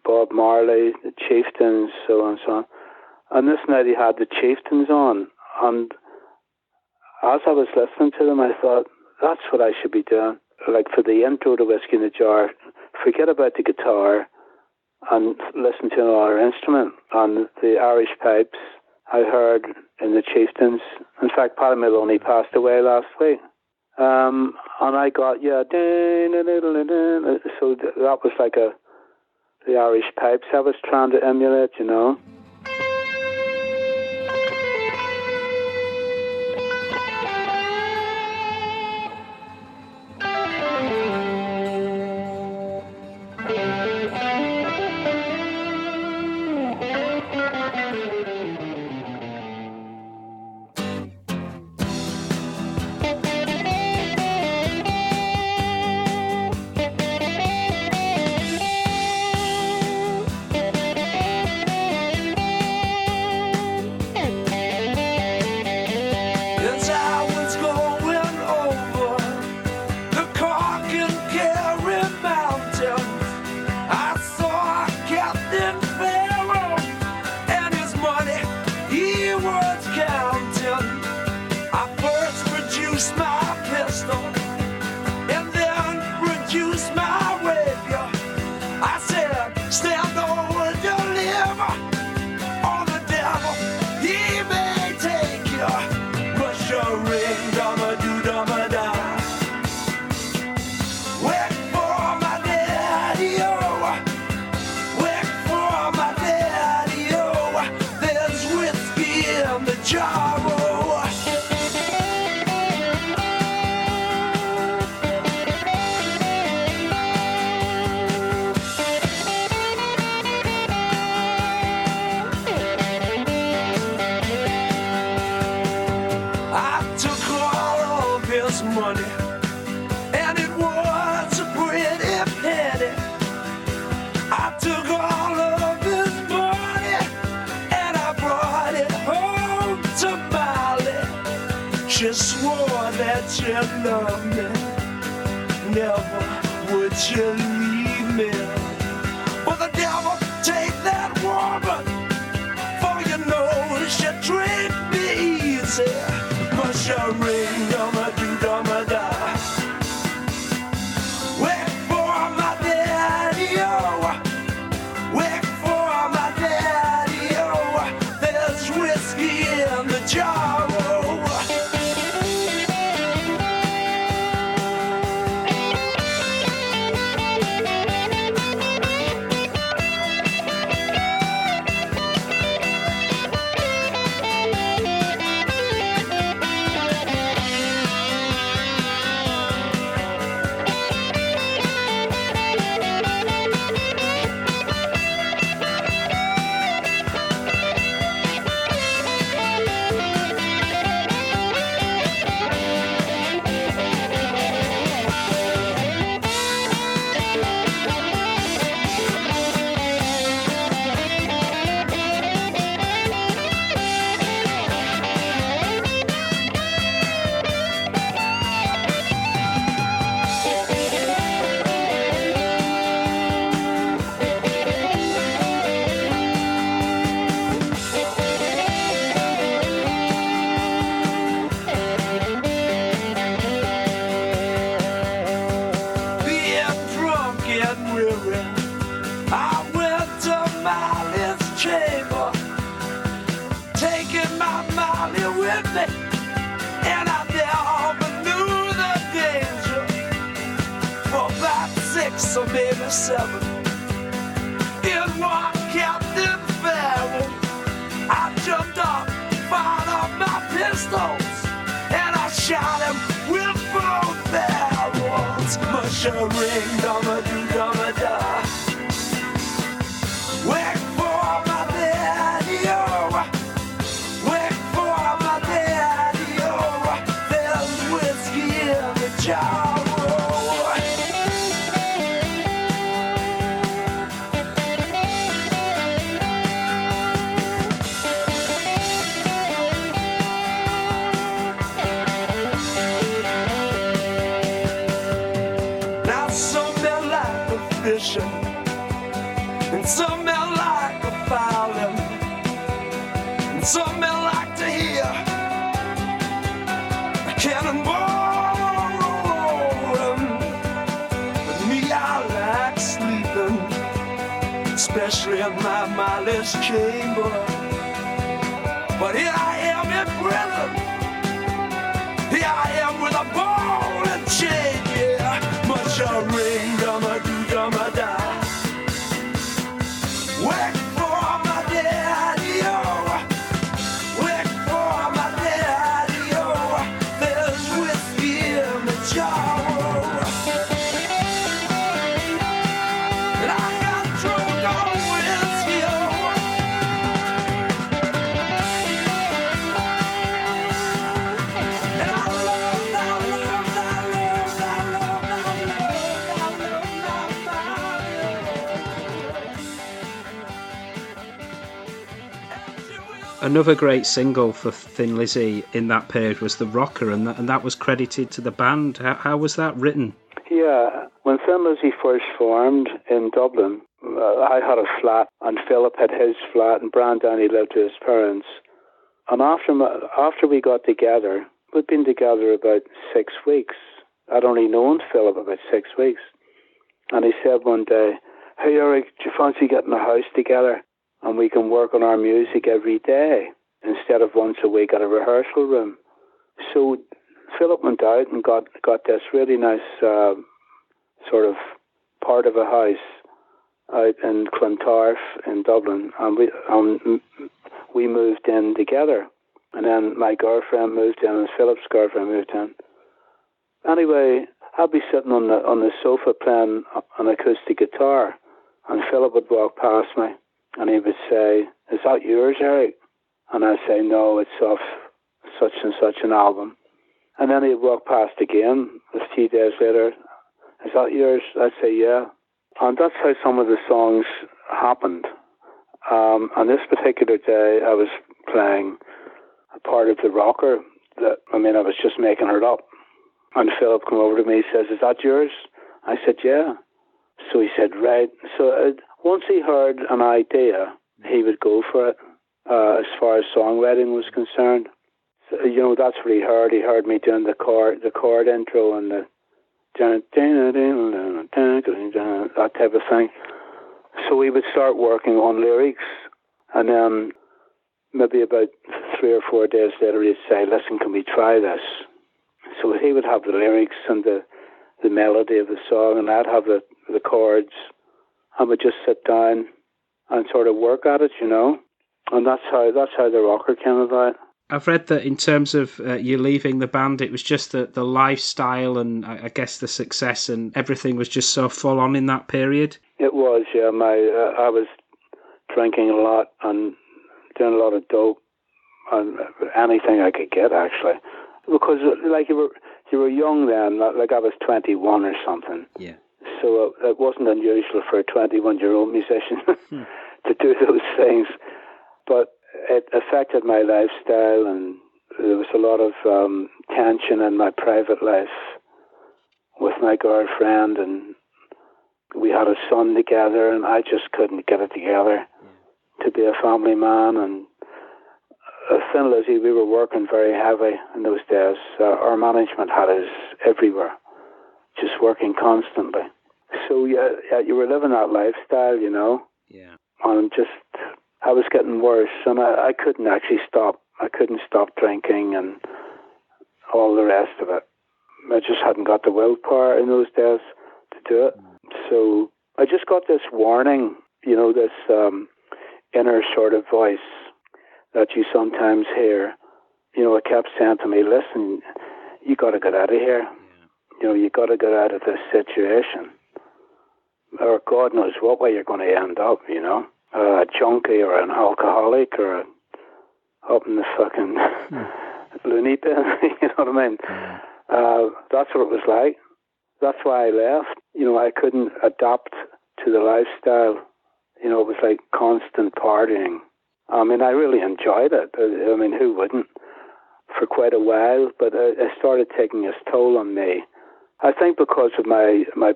Bob Marley, the Chieftains, so on and so on. And this night he had the Chieftains on, and as I was listening to them, I thought, that's what I should be doing. Like for the intro to Whiskey in the Jar, forget about the guitar and listen to another instrument. And the Irish pipes I heard in the Chieftains. In fact, Paddy Moloney passed away last week. Um, and I got, yeah, so that was like a, the Irish pipes I was trying to emulate, you know. Another great single for Thin Lizzy in that period was The Rocker, and that, and that was credited to the band. How, how was that written? Yeah, when Thin Lizzy first formed in Dublin, uh, I had a flat, and Philip had his flat, and Downey lived with his parents. And after after we got together, we'd been together about six weeks. I'd only known Philip about six weeks, and he said one day, "Hey Eric, do you fancy getting a house together, and we can work on our music every day instead of once a week at a rehearsal room?" So Philip went out and got got this really nice uh, sort of part of a house out in Clontarf in Dublin, and we um, we moved in together. And then my girlfriend moved in, and Philip's girlfriend moved in. Anyway, I'd be sitting on the on the sofa playing an acoustic guitar, and Philip would walk past me, and he would say, "Is that yours, Eric?" And I'd say, "No, it's off such and such an album." And then he'd walk past again a few days later. Is that yours? I'd say, yeah. And that's how some of the songs happened. Um, on this particular day, I was playing a part of the rocker that, I mean, I was just making it up. And Philip came over to me. He says, "Is that yours?" I said, "Yeah." So he said, "Right." So uh, once he heard an idea, he would go for it. Uh, as far as songwriting was concerned, so, you know, that's what he heard. He heard me doing the chord, the chord intro, and the that type of thing. So we would start working on lyrics, and then maybe about three or four days later, he'd say, "Listen, can we try this?" So he would have the lyrics and the the melody of the song, and I'd have the the chords, and we'd just sit down and sort of work at it, you know. And that's how that's how the rocker came about. I've read that in terms of uh, you leaving the band, it was just the, the lifestyle and I, I guess the success and everything was just so full on in that period. It was, yeah. My uh, I was drinking a lot and doing a lot of dope and anything I could get actually, because uh, like you were you were young then, like I was twenty one or something. Yeah. So uh, it wasn't unusual for a twenty one year old musician to do those things, but it affected my lifestyle and there was a lot of um, tension in my private life with my girlfriend and we had a son together and I just couldn't get it together to be a family man and uh, Thin Lizzy, we were working very heavy in those days. Uh, our management had us everywhere, just working constantly. So yeah, yeah, you were living that lifestyle, you know, Yeah. and just I was getting worse, and I, I couldn't actually stop. I couldn't stop drinking and all the rest of it. I just hadn't got the willpower in those days to do it. So I just got this warning, you know, this um, inner sort of voice that you sometimes hear. You know, it kept saying to me, "Listen, you got to get out of here. You know, you got to get out of this situation, or God knows what way you're going to end up. You know." a junkie or an alcoholic or a, up in the fucking hmm. loony bin, you know what I mean? Hmm. Uh, that's what it was like. That's why I left. You know, I couldn't adapt to the lifestyle. You know, it was like constant partying. I mean, I really enjoyed it. I, I mean, who wouldn't? For quite a while, but it, it started taking its toll on me. I think because of my my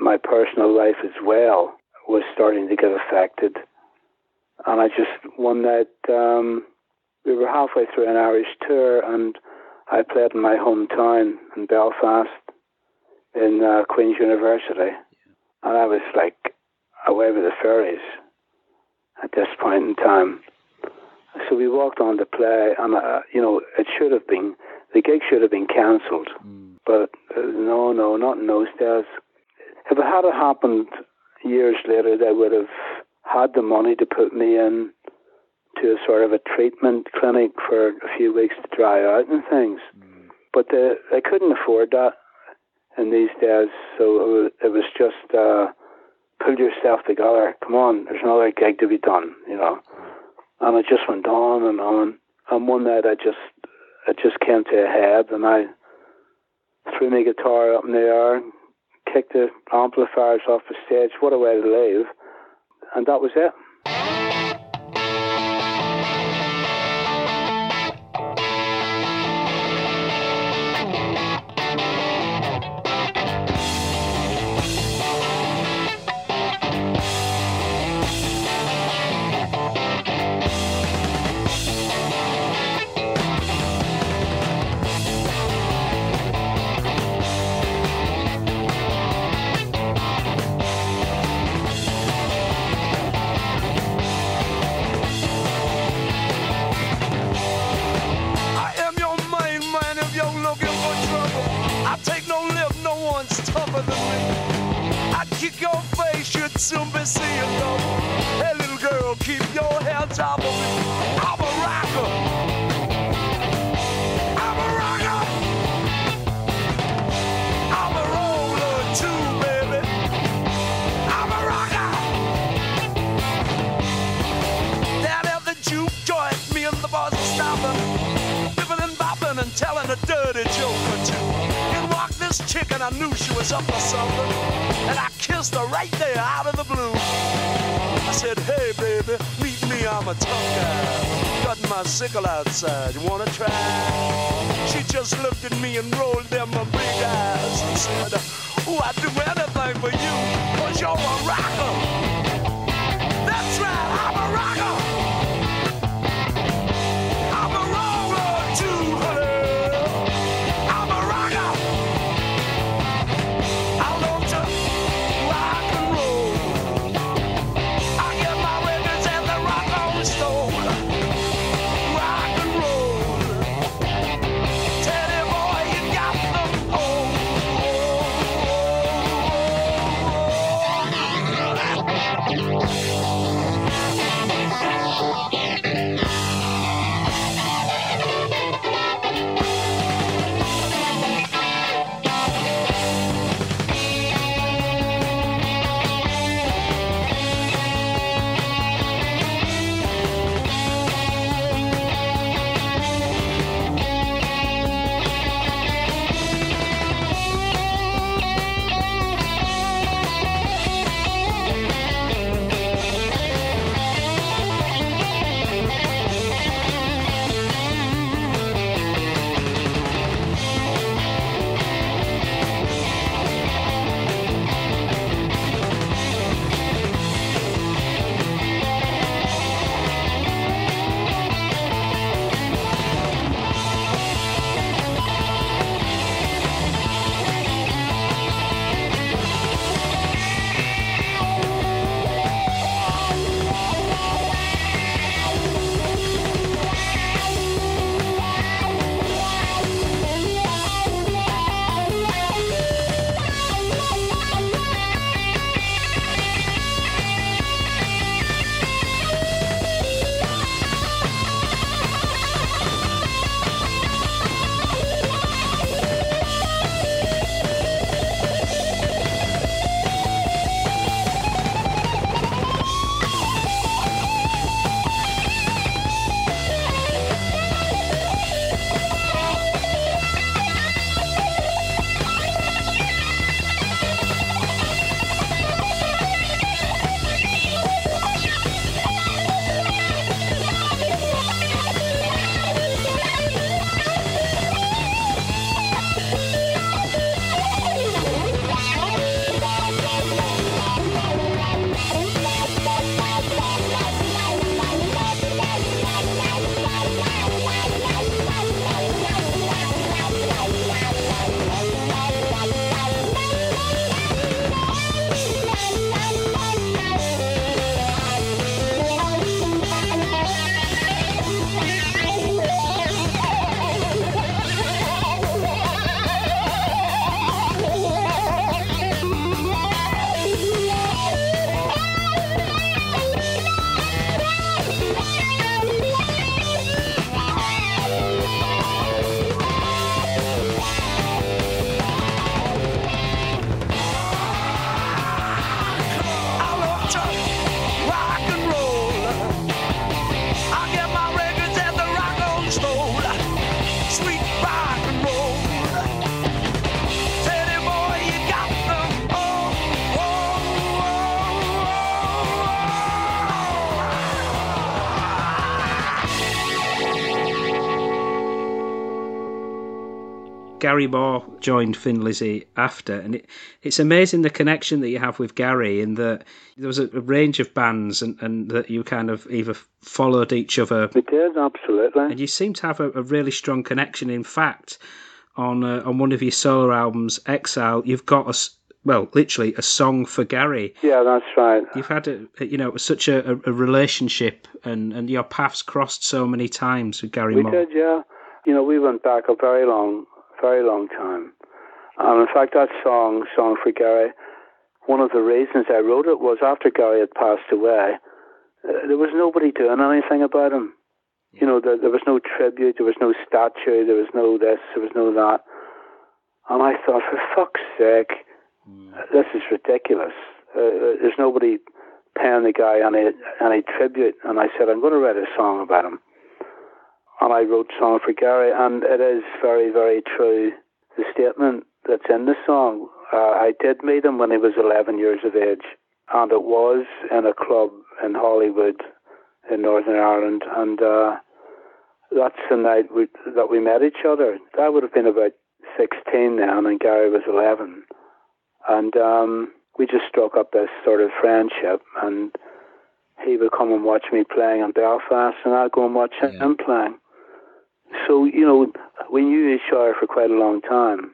my personal life as well was starting to get affected. And I just, one night, um, we were halfway through an Irish tour and I played in my hometown in Belfast in uh, Queen's University. And I was like away with the fairies at this point in time. So we walked on to play and, uh, you know, it should have been, the gig should have been cancelled. But uh, no, no, not in those days. If it had happened years later, they would have had the money to put me in to a sort of a treatment clinic for a few weeks to dry out and things. But they, they couldn't afford that in these days, so it was, it was just uh, pull yourself together. Come on, there's another gig to be done, you know. And it just went on and on. And one night I just it just came to a head, and I threw my guitar up in the air, kicked the amplifiers off the stage. What a way to leave! And that was it. Kick your face, you'd soon be seeing double. Hey, little girl, keep your hands off of me. I knew she was up for something. And I kissed her right there out of the blue. I said, hey baby, meet me, I'm a tough guy. Got my sickle outside, you wanna try? She just looked at me and rolled them her big eyes and said, Oh, I'd do anything for you, cause you're a rocker. Gary Moore joined Thin Lizzy after, and it, it's amazing the connection that you have with Gary in that there was a, a range of bands and, and that you kind of either followed each other We did, absolutely. and you seem to have a, a really strong connection. In fact, on uh, on one of your solo albums, Exile, you've got a well, literally a song for Gary. Yeah, that's right. You've had a, you know such a, a, a relationship, and, and your paths crossed so many times with Gary We Moore. did, yeah. You know, we went back a very long, very long time. And in fact, that song, Song for Gary, one of the reasons I wrote it was after Gary had passed away, uh, there was nobody doing anything about him. You know, there, there was no tribute, there was no statue, there was no this, there was no that. And I thought, for fuck's sake, this is ridiculous. Uh, uh, there's nobody paying the guy any any tribute. And I said, I'm going to write a song about him. And I wrote Song for Gary, and it is very, very true. The statement that's in the song, uh, I did meet him when he was 11 years of age, and it was in a club in Hollywood in Northern Ireland. And uh, that's the night we, that we met each other. I would have been about 16 then, and Gary was 11. And um, we just struck up this sort of friendship, and he would come and watch me playing in Belfast, and I'd go and watch Yeah. him playing. So, you know, we knew each other for quite a long time.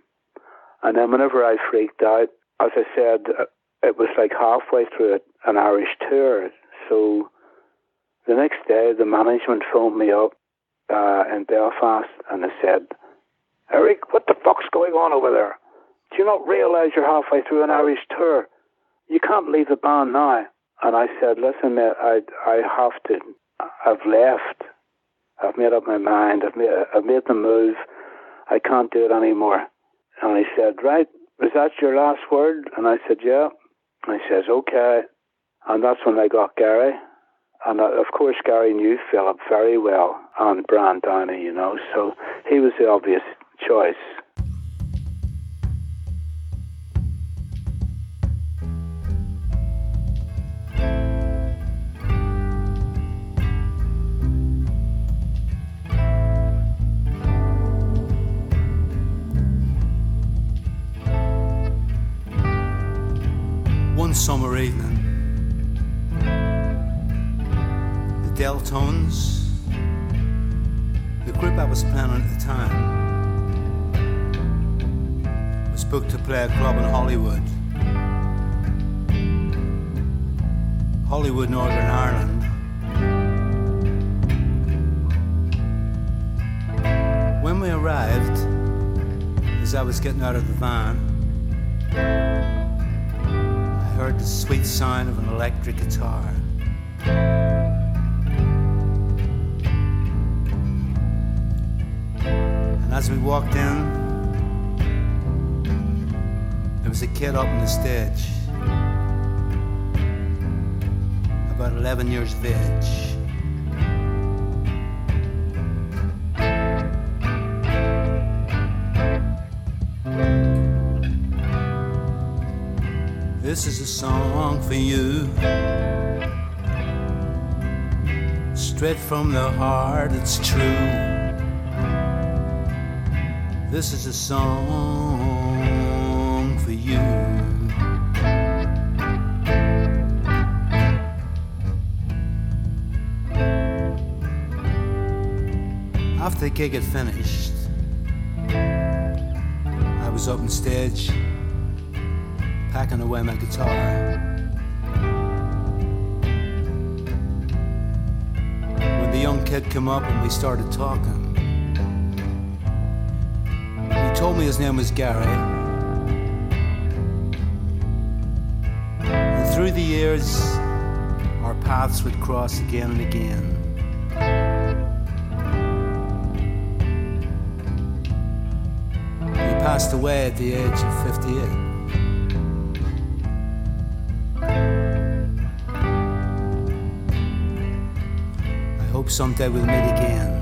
And then whenever I freaked out, as I said, uh, it was like halfway through an Irish tour. So the next day, the management phoned me up uh, in Belfast and they said, Eric, what the fuck's going on over there? Do you not realize you're halfway through an Irish tour? You can't leave the band now. And I said, listen, mate, I, I have to. I've left. I've made up my mind. I've made, I've made the move. I can't do it anymore. And he said, right, was that your last word? And I said, yeah. And he says, okay. And that's when I got Gary. And uh, of course, Gary knew Philip very well and Brian Downey, you know, so he was the obvious choice. Summer evening, the Deltones, the group I was playing at the time, was booked to play a club in Hollywood. Hollywood, Northern Ireland. When we arrived, as I was getting out of the van, heard the sweet sound of an electric guitar. And as we walked in, there was a kid up on the stage, about 11 years of age. This is a song for you. Straight from the heart, it's true. This is a song for you. After the gig had finished, I was up on stage packing away my guitar. When the young kid came up and we started talking, he told me his name was Gary. And through the years, our paths would cross again and again. He passed away at the age of 58. Someday we'll meet again.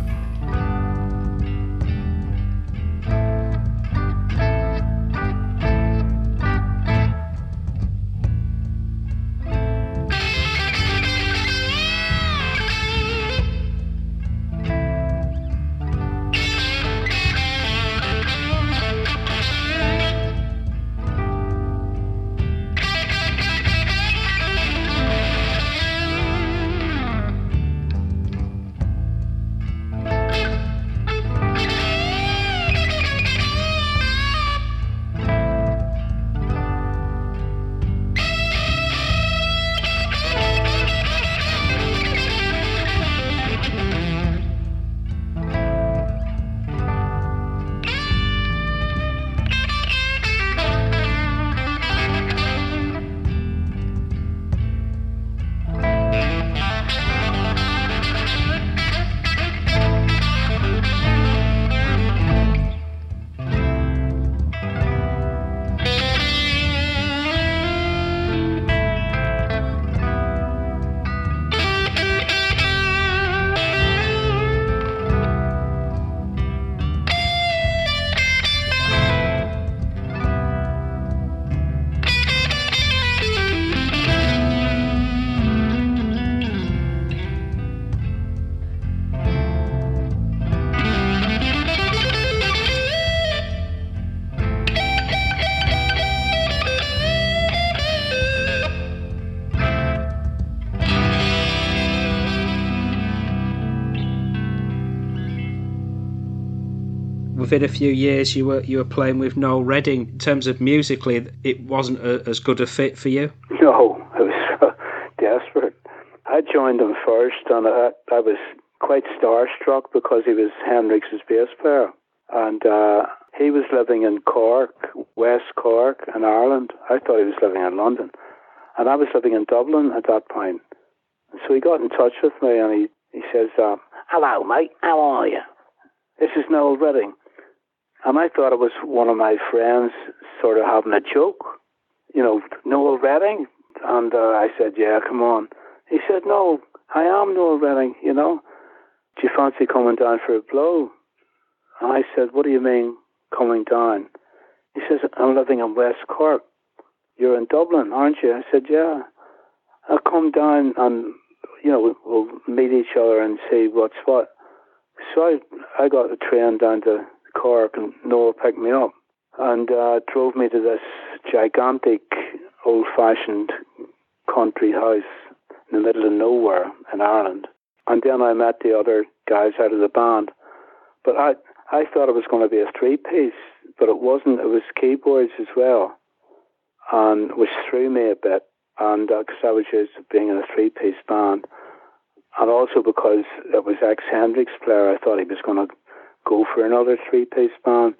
Within a few years you were you were playing with Noel Redding. In terms of musically, it wasn't a, as good a fit for you. No, I was desperate. I joined him first, and I, I was quite starstruck because he was Hendrix's bass player, and uh, he was living in Cork, West Cork, in Ireland. I thought he was living in London, and I was living in Dublin at that point. So he got in touch with me, and he he says, uh, "Hello, mate. How are you? This is Noel Redding." And I thought it was one of my friends sort of having a joke, you know, Noel Redding. And uh, I said, "Yeah, come on." He said, "No, I am Noel Redding. You know, do you fancy coming down for a blow?" And I said, "What do you mean coming down?" He says, "I'm living in West Cork. You're in Dublin, aren't you?" I said, "Yeah." I'll come down and you know we'll meet each other and see what's what. So I I got the train down to Cork and Noel picked me up and uh, drove me to this gigantic old-fashioned country house in the middle of nowhere in Ireland. And then I met the other guys out of the band. But I I thought it was going to be a three-piece, but it wasn't. It was keyboards as well, and which threw me a bit. And because I was used to being in a three-piece band, and also because it was ex Hendrix player, I thought he was going to go for another three-piece band.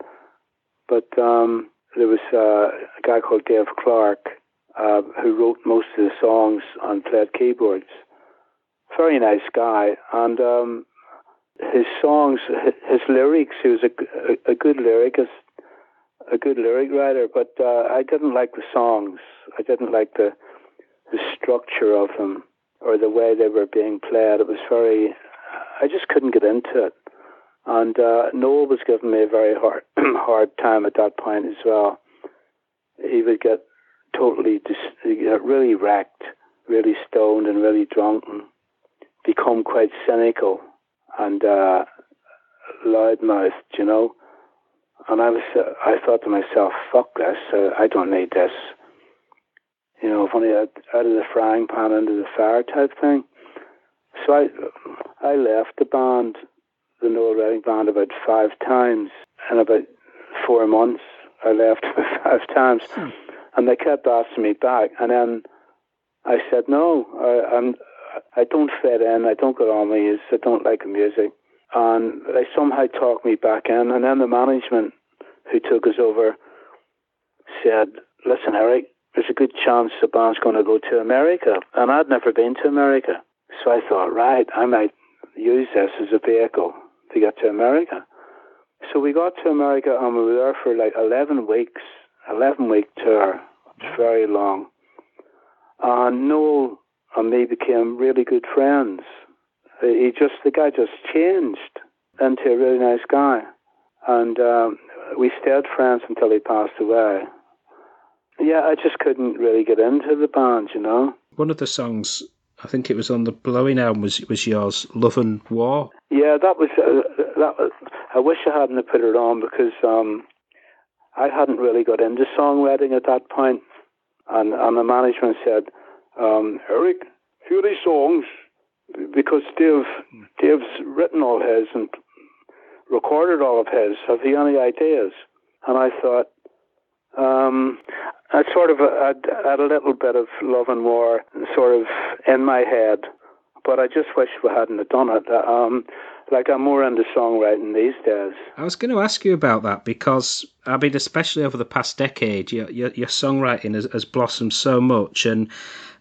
But um, there was uh, a guy called Dave Clark uh, who wrote most of the songs and played keyboards. Very nice guy, and um, his songs, his, his lyrics, he was a, a, a good lyricist, a good lyric writer. But uh, I didn't like the songs. I didn't like the the structure of them or the way they were being played. It was very. I just couldn't get into it. And uh, Noel was giving me a very hard hard time at that point as well. He would get totally dis- get really wrecked, really stoned, and really drunk, and become quite cynical and uh, loudmouthed, you know. And I was, uh, I thought to myself, "Fuck this! Uh, I don't need this." You know, funny out, out of the frying pan into the fire type thing. So I, I left the band, the Noel Redding band, about five times in about four months. I left five times, hmm. and they kept asking me back. And then I said, "No, I, I'm, I don't fit in. I don't get on with you. I don't like the music." And they somehow talked me back in. And then the management who took us over said, "Listen, Eric, there's a good chance the band's going to go to America. And I'd never been to America. So I thought, right, I might use this as a vehicle to get to America. So we got to America and we were there for like 11 weeks, 11 week tour. It's very long. And Noel and me became really good friends. He just, the guy just changed into a really nice guy. And um, we stayed friends until he passed away. Yeah, I just couldn't really get into the band, you know. One of the songs, I think it was on the Blowing album, was was yours, "Love and War." Yeah, that was uh, that. Was, I wish I hadn't put it on because um, I hadn't really got into songwriting at that point, and and the management said, um, "Eric, hear these songs," because Dave Dave's written all his and recorded all of his. Have you any ideas? And I thought, um, I sort of had, a little bit of love and war sort of in my head, but I just wish we hadn't done it. Um, like I'm more into songwriting these days. I was going to ask you about that because I mean, especially over the past decade, your your, your songwriting has, has blossomed so much, and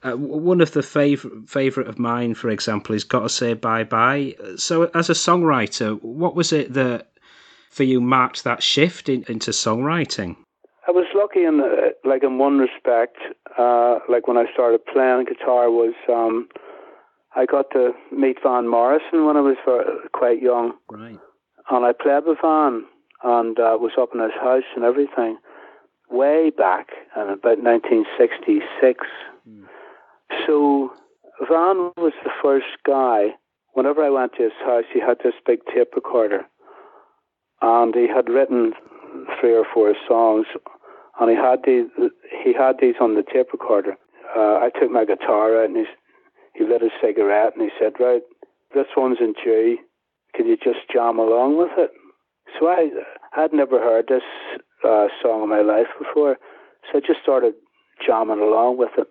uh, one of the favorite favorite of mine, for example, is "Got to Say Bye Bye." So, as a songwriter, what was it that for you marked that shift in, into songwriting? Lucky in uh, like in one respect, uh, like when I started playing guitar was um, I got to meet Van Morrison when I was quite young, Right. and I played with Van and uh, was up in his house and everything, way back in about 1966. So Van was the first guy. Whenever I went to his house, he had this big tape recorder, and he had written three or four songs, and he had these. He had these on the tape recorder. Uh, I took my guitar out, and he he lit a cigarette, and he said, "Right, this one's in G. Can you just jam along with it?" So I had never heard this uh, song in my life before, so I just started jamming along with it,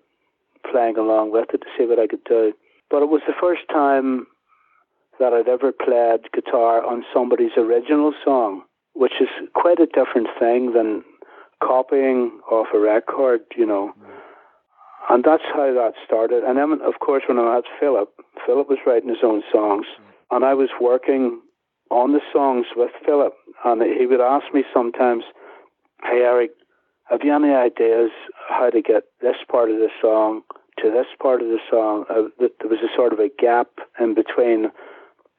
playing along with it to see what I could do. But it was the first time that I'd ever played guitar on somebody's original song, which is quite a different thing than copying off a record, you know. Mm. And that's how that started. And then, of course, when I had Philip, Philip was writing his own songs, mm. and I was working on the songs with Philip. And he would ask me sometimes, Hey, Eric, have you any ideas how to get this part of the song to this part of the song? Uh, there was a sort of a gap in between,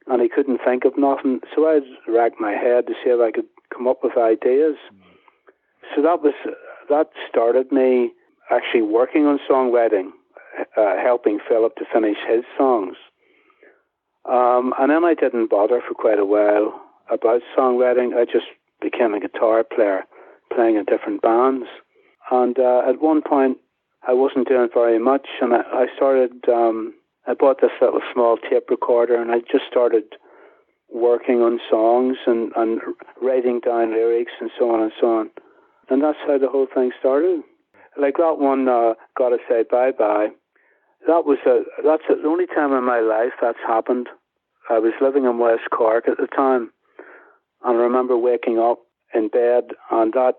and he couldn't think of nothing. So I racked my head to see if I could come up with ideas. Mm. So that was that started me actually working on songwriting, uh, helping Philip to finish his songs. Um, and then I didn't bother for quite a while about songwriting. I just became a guitar player, playing in different bands. And uh, at one point, I wasn't doing very much, and I, I started. Um, I bought this little small tape recorder, and I just started working on songs and, and writing down lyrics and so on and so on. And that's how the whole thing started. Like that one, uh, "Gotta Say Bye Bye." That was a that's the only time in my life that's happened. I was living in West Cork at the time, and I remember waking up in bed and that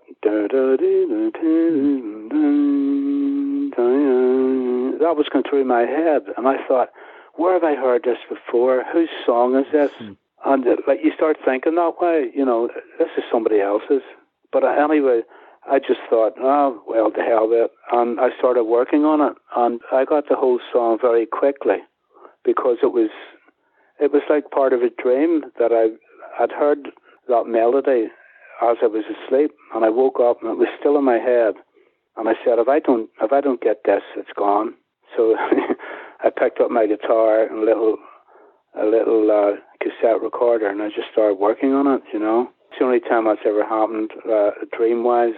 that was going through my head, and I thought, where have I heard this before? Whose song is this? And uh, like you start thinking that way, you know, this is somebody else's. But uh, anyway, I just thought, oh well, the hell with it, and I started working on it, and I got the whole song very quickly because it was it was like part of a dream that I had heard that melody as I was asleep, and I woke up and it was still in my head, and I said, if I don't if I don't get this, it's gone. So I picked up my guitar and a little a little uh, cassette recorder, and I just started working on it. You know, the only time that's ever happened, uh, dream wise.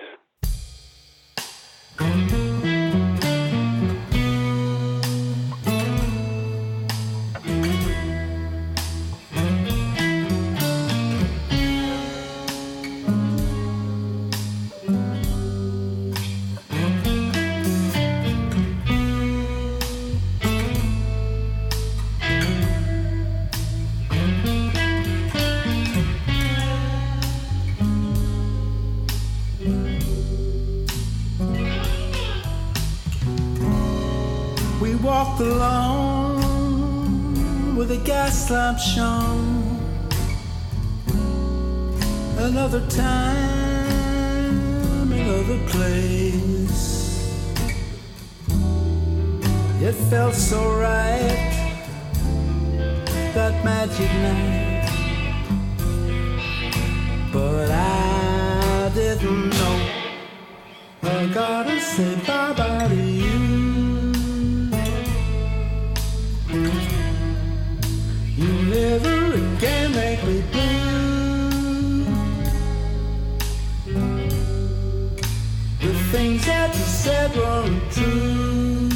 Things that you said weren't true.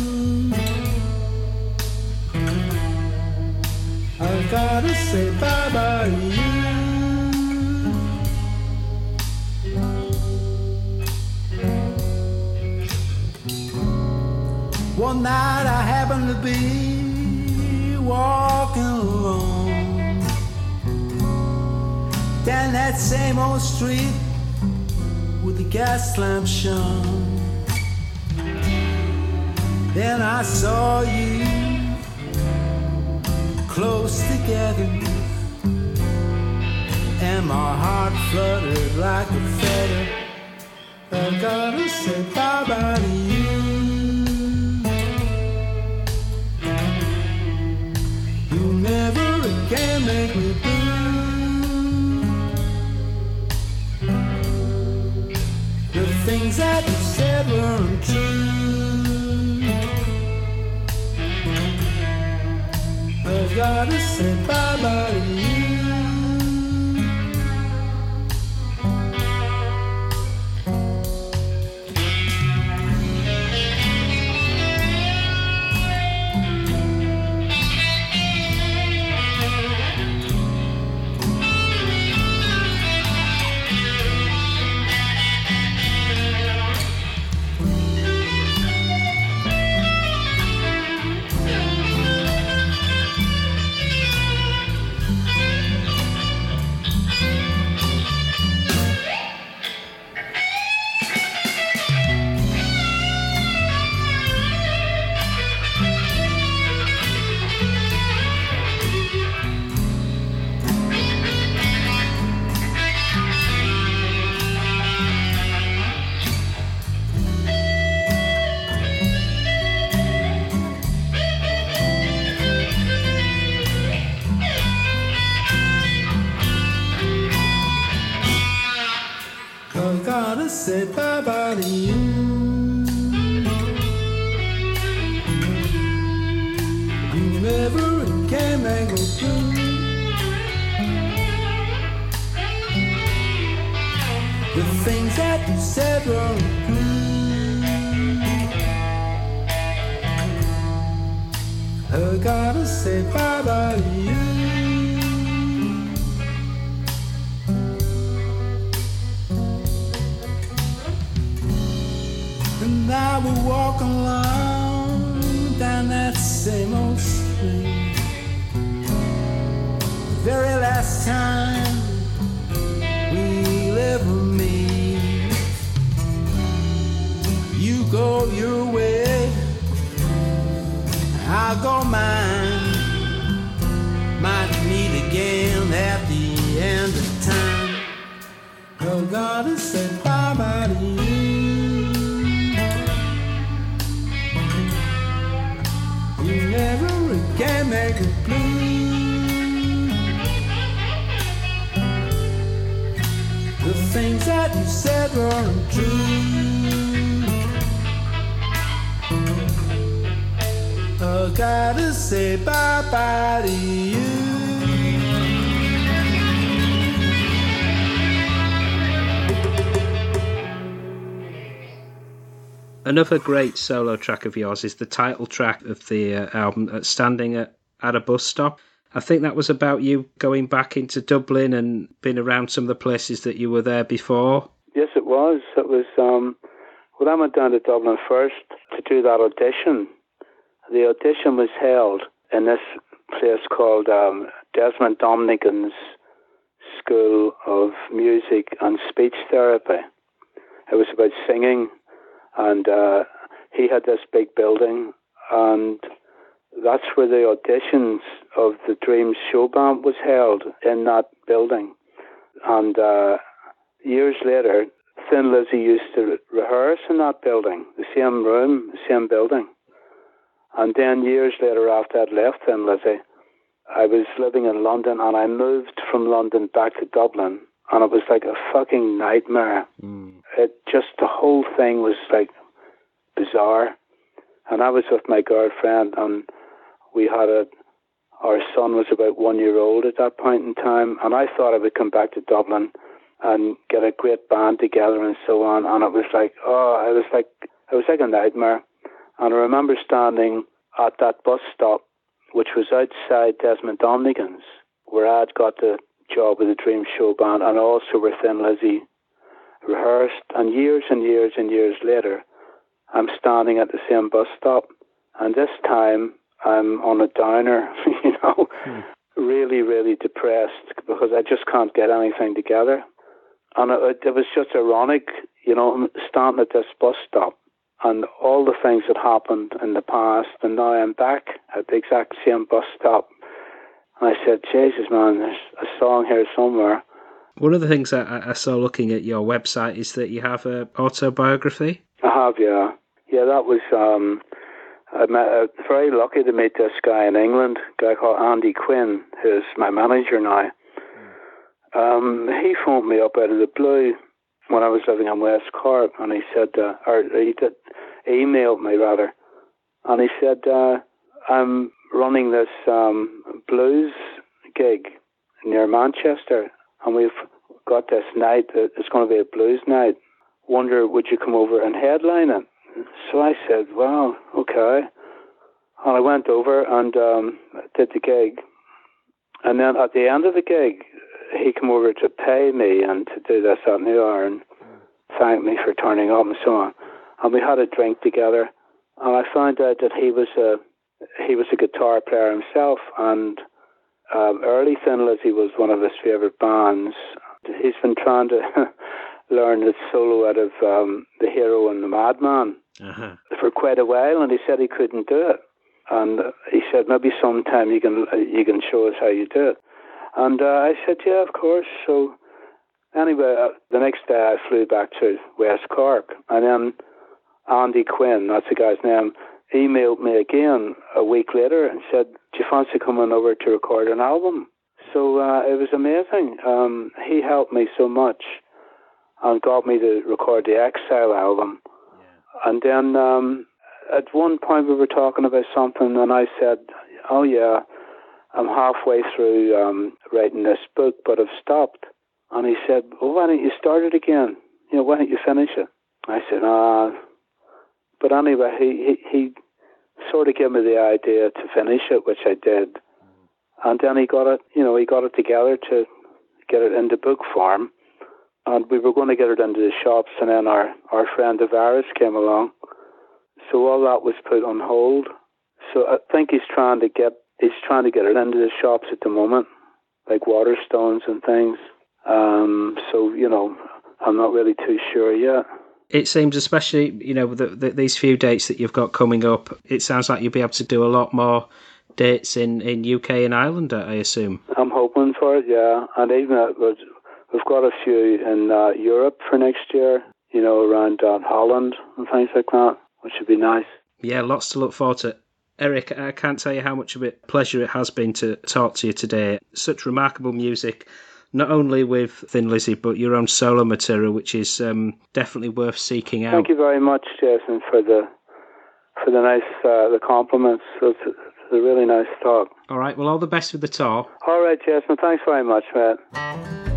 I gotta say bye bye to you. One night I happened to be walking alone down that same old street gas lamp shone. Then I saw you close together, and my heart fluttered like a feather. I gotta say bye bye to you. You'll never again make me I've gotta say bye bye You go your way, I'll go mine. Might meet again at the end of time. Oh, gotta say bye bye to you. You never again make it blue. The things that you said weren't true. I gotta say bye bye to you. Another great solo track of yours is the title track of the uh, album, uh, Standing at, at a Bus Stop. I think that was about you going back into Dublin and being around some of the places that you were there before. Yes, it was. It was. Um, well, I went down to Dublin first to do that audition. The audition was held in this place called um, Desmond Dominican's School of Music and Speech Therapy. It was about singing, and uh, he had this big building, and that's where the auditions of the Dreams show band was held in that building. And uh, years later, Thin Lizzy used to re- rehearse in that building, the same room, the same building. And then years later, after I'd left Lizzy, I was living in London, and I moved from London back to Dublin, and it was like a fucking nightmare. Mm. It just the whole thing was like bizarre. And I was with my girlfriend, and we had a. Our son was about one year old at that point in time, and I thought I would come back to Dublin and get a great band together and so on. And it was like, oh, it was like it was like a nightmare. And I remember standing at that bus stop, which was outside Desmond Dominican's, where I'd got the job with the Dream Show Band, and also where Thin Lizzy rehearsed. And years and years and years later, I'm standing at the same bus stop, and this time I'm on a downer, you know, hmm. really, really depressed because I just can't get anything together. And it, it was just ironic, you know, standing at this bus stop and all the things that happened in the past, and now I'm back at the exact same bus stop. And I said, Jesus, man, there's a song here somewhere. One of the things I I saw looking at your website is that you have a autobiography. I have, yeah. Yeah, that was, um, I met, uh, very lucky to meet this guy in England, a guy called Andy Quinn, who's my manager now. Um, he phoned me up out of the blue when I was living in West Cork, and he said, uh, or he did, emailed me rather, and he said, uh, I'm running this um, blues gig near Manchester, and we've got this night, it's going to be a blues night. Wonder, would you come over and headline it? So I said, well, okay. And I went over and um, did the gig. And then at the end of the gig, he came over to pay me and to do this, the other, and thank me for turning up and so on. And we had a drink together, and I found out that he was a he was a guitar player himself, and um, early Thin Lizzy was one of his favorite bands. He's been trying to learn the solo out of um, the Hero and the Madman Uh-huh. for quite a while, and he said he couldn't do it. And he said maybe sometime you can you can show us how you do it. And uh, I said, yeah, of course. So anyway, uh, the next day I flew back to West Cork, and then Andy Quinn, that's the guy's name, emailed me again a week later and said, do you fancy coming over to record an album? So uh, it was amazing. Um, he helped me so much. and got me to record the Exile album. And then um, at one point we were talking about something, and I said, "Oh yeah, I'm halfway through um, writing this book, but I've stopped." And he said, "Well, why don't you start it again? You know, why don't you finish it?" I said, "Ah." But anyway, he, he he sort of gave me the idea to finish it, which I did. And then he got it, you know, he got it together to get it into book form. And we were going to get it into the shops, and then our, our friend Avaris came along. So all that was put on hold. So I think he's trying to get he's trying to get it into the shops at the moment, like Waterstones and things. Um, so you know, I'm not really too sure yet. It seems, especially you know, the, the, these few dates that you've got coming up, it sounds like you'll be able to do a lot more dates in, in UK and Ireland. I assume. I'm hoping for it, yeah. And even uh, we've- we've got a few in uh, Europe for next year. You know, around uh, Holland and things like that, which would be nice. Yeah, lots to look forward to. Eric, I can't tell you how much of a pleasure it has been to talk to you today. Such remarkable music, not only with Thin Lizzy, but your own solo material, which is um, definitely worth seeking out. Thank you very much, Jason, for the for the nice uh, the compliments. It's, it's a really nice talk. All right, well, all the best with the tour. All right, Jason. Thanks very much, mate.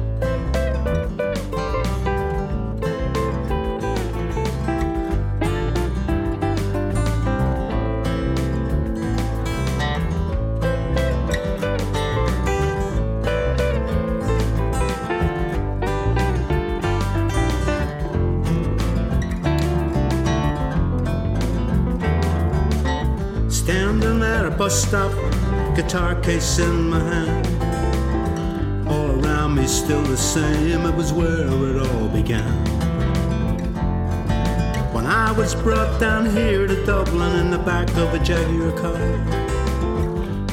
A bus stop, guitar case in my hand. All around me still the same, it was where it all began. When I was brought down here to Dublin in the back of a Jaguar car.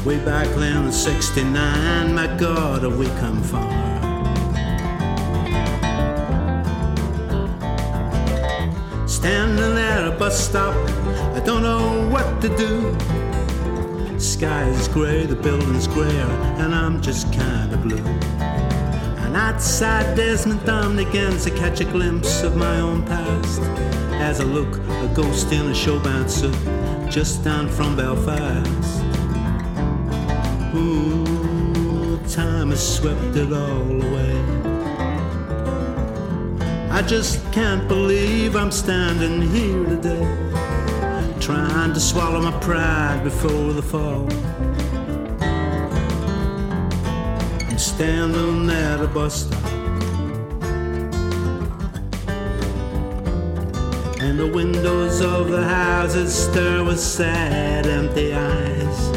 Way back then in 69, my God, have we come far. Standing at a bus stop, I don't know what to do. The sky is grey, the building's grayer, and I'm just kinda blue. And outside there's Madame again to catch a glimpse of my own past. As I look, a ghost in a showband suit, just down from Belfast. Ooh, time has swept it all away. I just can't believe I'm standing here today, trying to swallow my pride before the fall. I'm standing at a bus stop, and the windows of the houses stir with sad, empty eyes,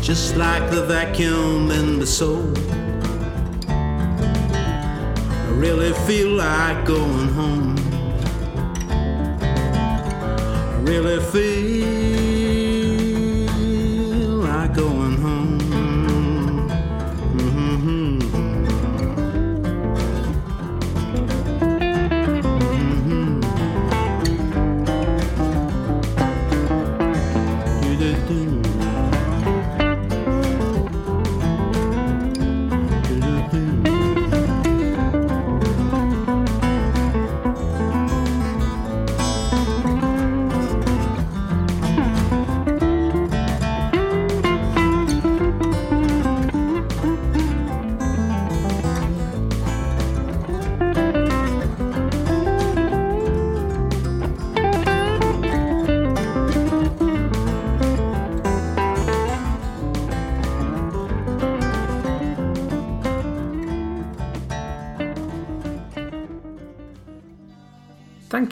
just like the vacuum in the soul. I really feel like going home. Really feel